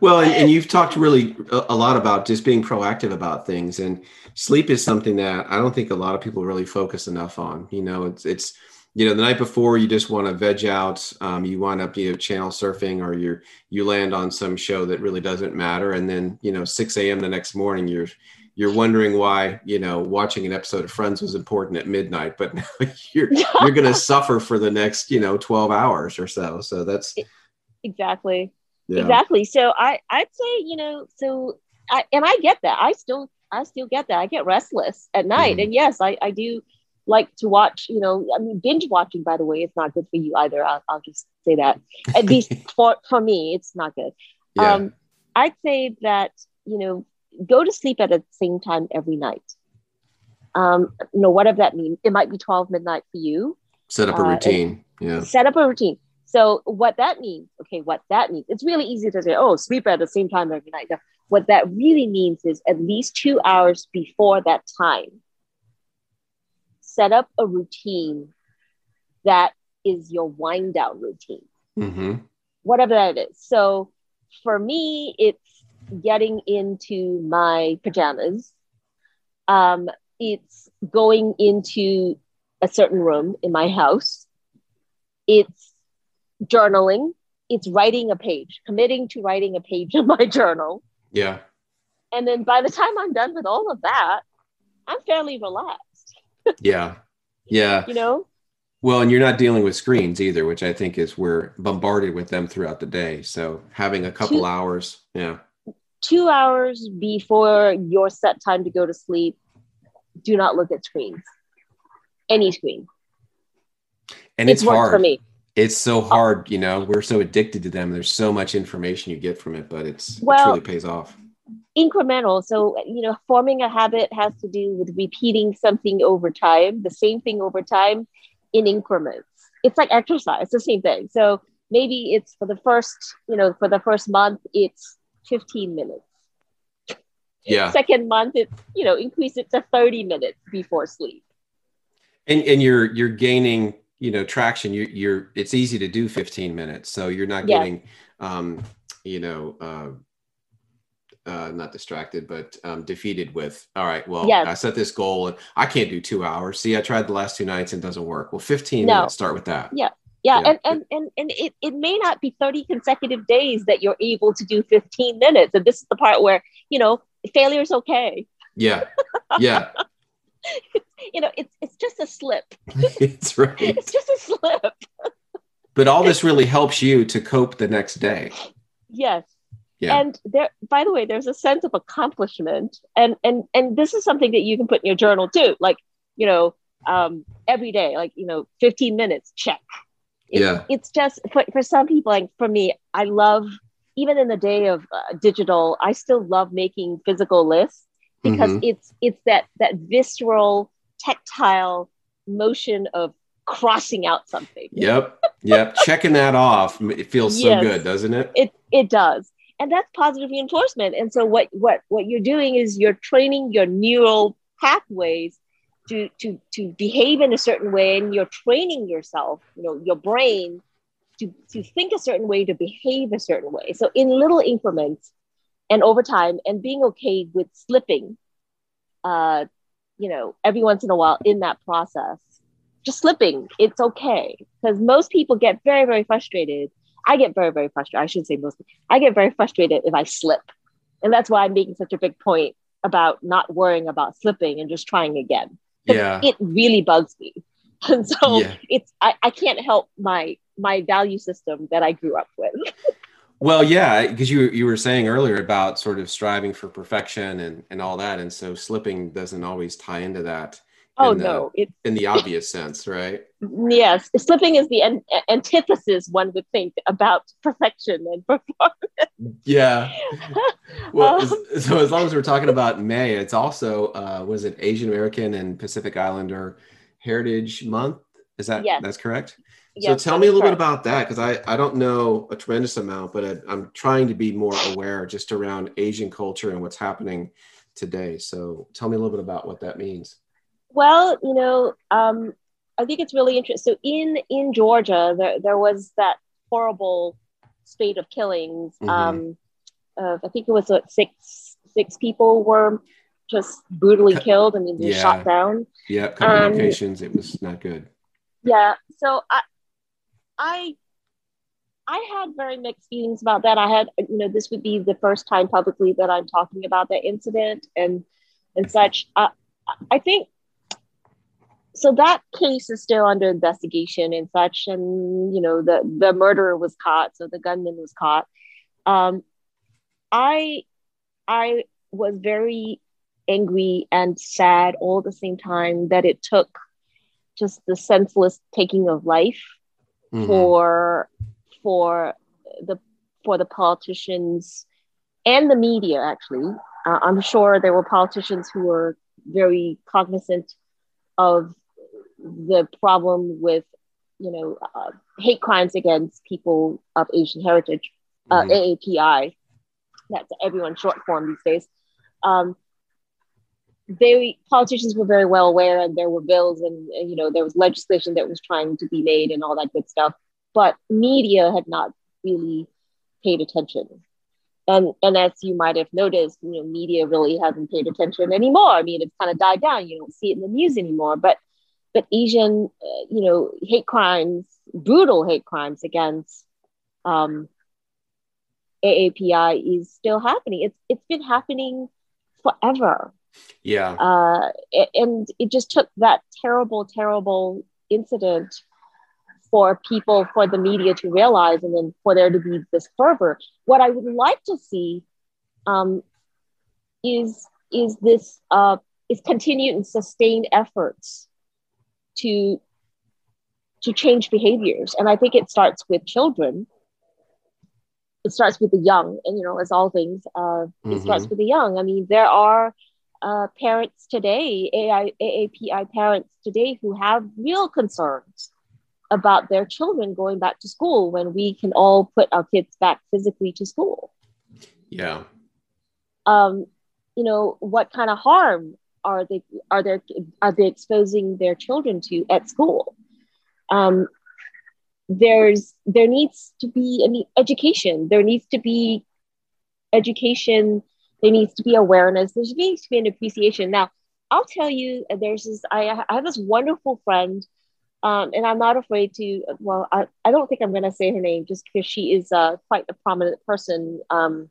well, and, and, you've talked really a, a lot about just being proactive about things, and sleep is something that I don't think a lot of people really focus enough on. You know, it's it's you know the night before you just want to veg out um, you wind up you know channel surfing or you you land on some show that really doesn't matter and then you know 6 a.m the next morning you're you're wondering why you know watching an episode of friends was important at midnight but now you're you're going to suffer for the next you know 12 hours or so so that's exactly yeah. exactly so i i'd say you know so I, and i get that i still i still get that i get restless at night mm. and yes i i do like to watch, you know, I mean, binge watching, by the way, it's not good for you either. I'll, I'll just say that. At least for, for me, it's not good. Yeah. Um, I'd say that, you know, go to sleep at the same time every night. Um, you know, whatever that means. It might be 12 midnight for you. Set up a uh, routine. Uh, yeah. Set up a routine. So what that means, okay, what that means, it's really easy to say, oh, sleep at the same time every night. No, what that really means is at least two hours before that time set up a routine that is your wind down routine, mm-hmm. whatever that is. So for me, it's getting into my pajamas. Um, it's going into a certain room in my house. It's journaling. It's writing a page, committing to writing a page in my journal. Yeah. And then by the time I'm done with all of that, I'm fairly relaxed yeah. Yeah. You know? Well, and you're not dealing with screens either, which I think is we're bombarded with them throughout the day. So having a couple two, hours, yeah. Two hours before your set time to go to sleep, do not look at screens. Any screen. And it's, it's hard for me. It's so oh. hard, you know. We're so addicted to them. There's so much information you get from it, but it's well, it truly pays off incremental. So, you know, forming a habit has to do with repeating something over time, the same thing over time in increments. It's like exercise, the same thing. So maybe it's for the first, you know, for the first month, it's 15 minutes. Yeah. Second month, it, you know, increase it to 30 minutes before sleep. And, and you're, you're gaining, you know, traction. You, you're, it's easy to do 15 minutes. So you're not getting, um, you know, uh, uh, not distracted, but um, defeated with, all right, well, yes. I set this goal and I can't do two hours. See, I tried the last two nights and it doesn't work. Well, 15 no. minutes, start with that. Yeah. Yeah. yeah. And, and, and, and it, it may not be 30 consecutive days that you're able to do 15 minutes. And this is the part where, you know, failure is okay. Yeah. Yeah. you know, it's, it's just a slip. it's right. It's just a slip. but all this really helps you to cope the next day. Yes. Yeah. And there, by the way, there's a sense of accomplishment, and and and this is something that you can put in your journal too. Like, you know, um, every day, like you know, 15 minutes, check. It, yeah. It's just for for some people, like for me, I love even in the day of uh, digital, I still love making physical lists because mm-hmm. it's it's that that visceral tactile motion of crossing out something. Yep. Yep. Checking that off. It feels so yes, good, doesn't it? It it does. And that's positive reinforcement. And so what what what you're doing is you're training your neural pathways to to to behave in a certain way and you're training yourself, you know, your brain to, to think a certain way, to behave a certain way. So in little increments and over time and being okay with slipping, uh, you know, every once in a while in that process just slipping, it's okay. Because most people get very, very frustrated. I get very, very frustrated. I shouldn't say most. I get very frustrated if I slip. And that's why I'm making such a big point about not worrying about slipping and just trying again. Yeah. It really bugs me. And so yeah. it's I, I can't help my my value system that I grew up with. well, yeah, because you you were saying earlier about sort of striving for perfection and and all that, and so slipping doesn't always tie into that. Oh in the, no, it's, in the obvious sense, right? Yes, slipping is the an- antithesis one would think about perfection and performance. Yeah. Well, um, so as long as we're talking about May, it's also uh, was it Asian American and Pacific Islander Heritage Month? Is that yes. that's correct? Yes, so tell me a little correct. bit about that because I, I don't know a tremendous amount, but I, I'm trying to be more aware just around Asian culture and what's happening today. So tell me a little bit about what that means. Well, you know, um, I think it's really interesting. So in in Georgia, there there was that horrible spate of killings. Mm-hmm. Um, uh, I think it was what, six six people were just brutally killed. I mean, they yeah. shot down. Yeah, couple um, locations. It was not good. Yeah. So I, I, I had very mixed feelings about that. I had, you know, this would be the first time publicly that I'm talking about that incident and and such. I, I think so that case is still under investigation and such and you know the the murderer was caught so the gunman was caught um i i was very angry and sad all at the same time that it took just the senseless taking of life mm-hmm. for for the for the politicians and the media actually uh, i'm sure there were politicians who were very cognizant of the problem with you know uh, hate crimes against people of Asian heritage, uh, mm-hmm. AAPI. That's everyone short form these days. Um, they politicians were very well aware, and there were bills, and, and you know there was legislation that was trying to be made, and all that good stuff. But media had not really paid attention. And, and as you might have noticed, you know, media really hasn't paid attention anymore. I mean, it's kind of died down. You don't see it in the news anymore. But but Asian, uh, you know, hate crimes, brutal hate crimes against um, AAPI is still happening. It's it's been happening forever. Yeah. Uh, and it just took that terrible, terrible incident for people, for the media to realize, and then for there to be this fervor. What I would like to see um, is is this uh, is continued and sustained efforts to to change behaviors and i think it starts with children it starts with the young and you know as all things uh, mm-hmm. it starts with the young i mean there are uh, parents today AI, aapi parents today who have real concerns about their children going back to school when we can all put our kids back physically to school yeah um, you know what kind of harm are they are they are they exposing their children to at school? Um, there's there needs to be an education. There needs to be education. There needs to be awareness. There needs to be an appreciation. Now, I'll tell you, there's this. I, I have this wonderful friend, um, and I'm not afraid to. Well, I, I don't think I'm going to say her name just because she is uh, quite a prominent person um,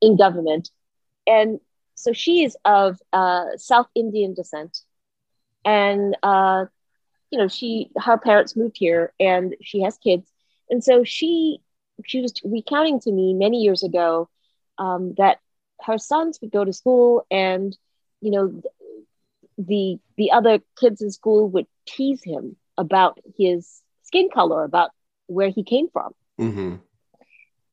in government, and so she is of uh, South Indian descent, and uh, you know she her parents moved here, and she has kids, and so she she was recounting to me many years ago um, that her sons would go to school, and you know the the other kids in school would tease him about his skin color, about where he came from. Mm-hmm.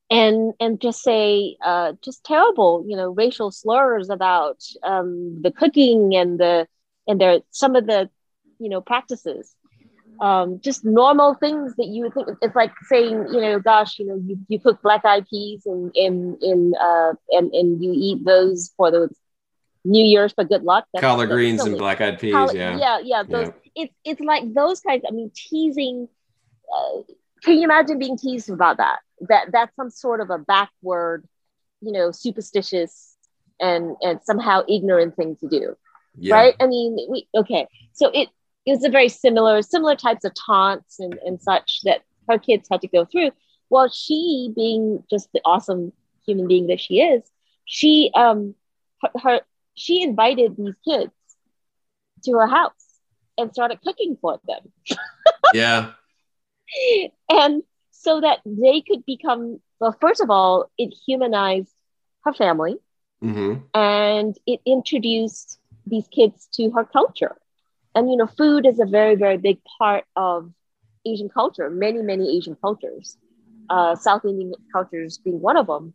and and just say uh, just terrible you know racial slurs about um, the cooking and the and their some of the you know practices um, just normal things that you would think it's like saying you know gosh you know you, you cook black eyed peas and in in uh and and you eat those for the new year's for good luck that's, collard greens silly. and black eyed peas Collard, yeah yeah yeah those yeah. it's it's like those kinds i mean teasing uh, can you imagine being teased about that? That that's some sort of a backward, you know, superstitious and and somehow ignorant thing to do. Yeah. Right? I mean, we okay. So it it was a very similar similar types of taunts and, and such that her kids had to go through. Well, she being just the awesome human being that she is, she um her, her she invited these kids to her house and started cooking for them. yeah and so that they could become well first of all it humanized her family mm-hmm. and it introduced these kids to her culture and you know food is a very very big part of asian culture many many asian cultures uh, south indian cultures being one of them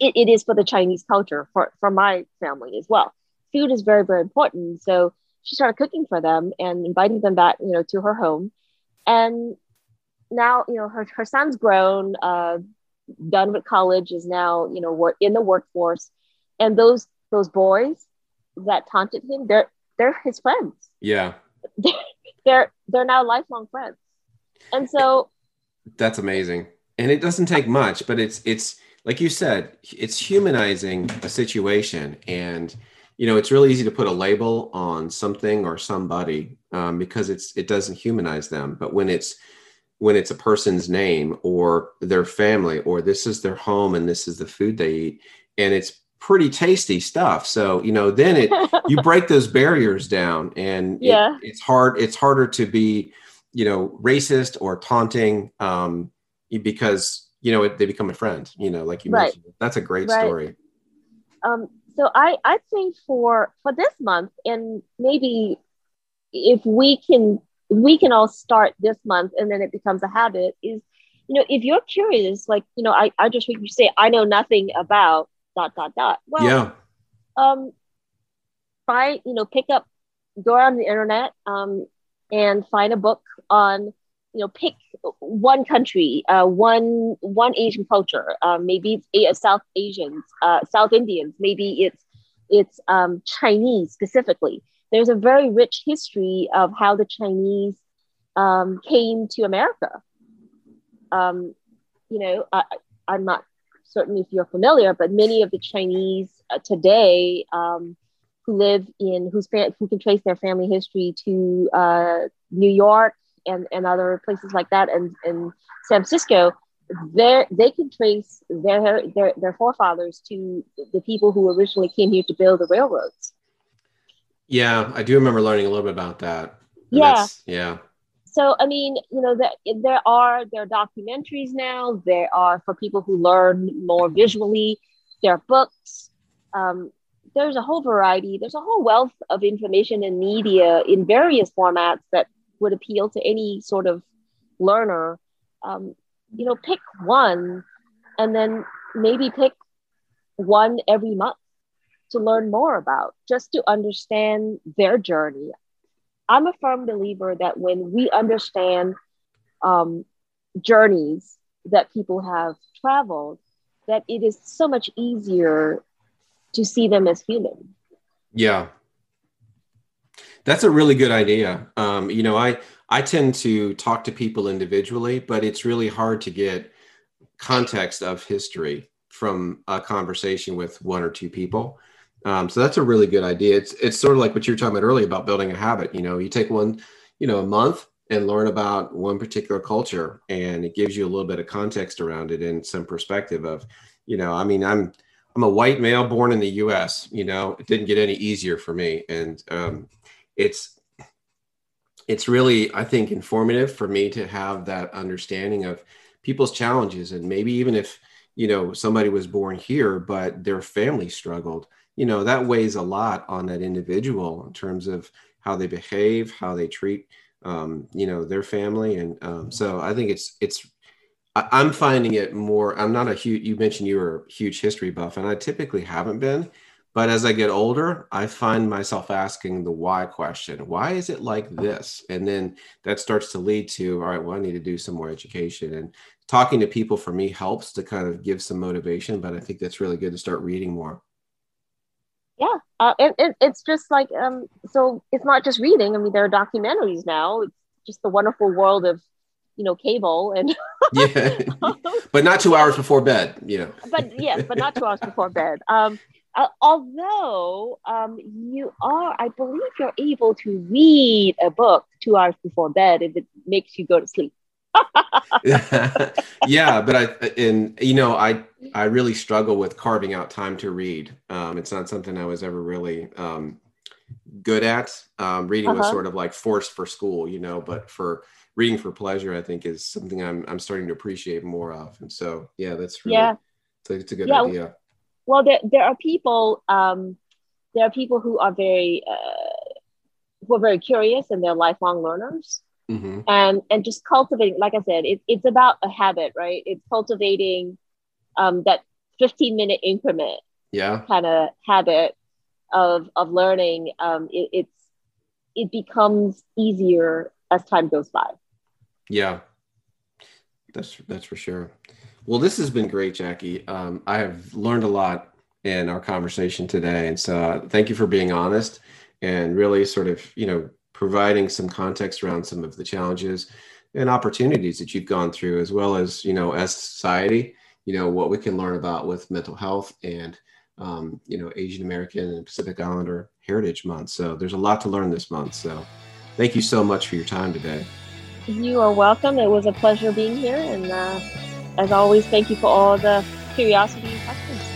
it, it is for the chinese culture for, for my family as well. Food is very very important. So she started cooking for them and inviting them back you know to her home. And now you know her, her son's grown uh, done with college is now you know work in the workforce. And those those boys that taunted him they're they're his friends yeah. They're they're, now lifelong friends. And so that's amazing. And it doesn't take much but it's it's like you said it's humanizing a situation. And you know it's really easy to put a label on something or somebody um, because it's it doesn't humanize them. But when it's when it's a person's name or their family or this is their home and this is the food they eat and it's pretty tasty stuff so you know then it you break those barriers down and yeah it, it's hard it's harder to be you know racist or taunting um because you know it, they become a friend you know like you right. mentioned that's a great right. story um so i I think for for this month and maybe if we can we can all start this month and then it becomes a habit is you know if you're curious like you know i, I just heard you say i know nothing about dot dot dot. Well yeah. um find you know pick up go on the internet um and find a book on you know pick one country uh one one asian culture. Uh, maybe it's south asians uh south indians. Maybe it's it's um chinese specifically. There's a very rich history of how the Chinese um, came to America. Um, you know, I, am not certain if you're familiar, but many of the Chinese uh, today um, who live in whose who can trace their family history to uh, New York and, and other places like that, and, and San Francisco, they they can trace their, their their forefathers to the people who originally came here to build the railroads. Yeah, I do remember learning a little bit about that. yeah. Yeah. So I mean, you know, that there are there are documentaries now. There are for people who learn more visually. There are books. Um, there's a whole variety. There's a whole wealth of information and media in various formats that would appeal to any sort of learner. Um, you know, pick one, and then maybe pick one every month to learn more about, just to understand their journey. I'm a firm believer that when we understand um, journeys that people have traveled, that it is so much easier to see them as human. Yeah. That's a really good idea. Um, you know, I I tend to talk to people individually, but it's really hard to get context of history from a conversation with one or two people. Um, so that's a really good idea. It's it's sort of like what you were talking about earlier about building a habit. You know, you take one, you know, a month and learn about one particular culture, and it gives you a little bit of context around it and some perspective of, you know, I mean, I'm I'm a white male born in the U.S. You know, it didn't get any easier for me, and um, it's it's really I think informative for me to have that understanding of people's challenges, and maybe even if you know somebody was born here but their family struggled you know that weighs a lot on that individual in terms of how they behave how they treat um, you know their family and um, so i think it's it's I, am finding it more. I'm not a huge. You mentioned you were a huge history buff, and I typically haven't been. But as I get older, I find myself asking the why question. Why is it like this? And then that starts to lead to, all right, well, I need to do some more education. And talking to people for me helps to kind of give some motivation. But I think that's really good to start reading more. Yeah, uh, it, it, it's just like um, so. It's not just reading. I mean, there are documentaries now. It's just the wonderful world of you know cable and yeah, but not two hours before bed. You know. but yes, but not two hours before bed. Um, uh, although um, you are, I believe you're able to read a book two hours before bed if it makes you go to sleep. yeah, but I and you know I I really struggle with carving out time to read. Um, it's not something I was ever really um, good at. Um, reading uh-huh. was sort of like forced for school, you know, but for reading for pleasure, I think is something I'm I'm starting to appreciate more of. And so yeah, that's really yeah. It's a, it's a good yeah. idea. Well, there there are people um, there are people who are very uh, who are very curious and they're lifelong learners mm-hmm. and and just cultivating like i said it, it's about a habit right? It's cultivating um, that 15 minute increment yeah. kind of habit of of learning. Um, it, it's it becomes easier as time goes by. Yeah. That's that's for sure. Well this has been great jackie. Um, i have learned a lot in our conversation today. And so uh, thank you for being honest and really sort of you know providing some context around some of the challenges and opportunities that you've gone through, as well as, you know, as society, you know, what we can learn about with mental health and, um, you know, Asian American and Pacific Islander Heritage Month. So there's a lot to learn this month. So thank you so much for your time today. You are welcome. It was a pleasure being here. And uh, as always, thank you for all the curiosity and questions.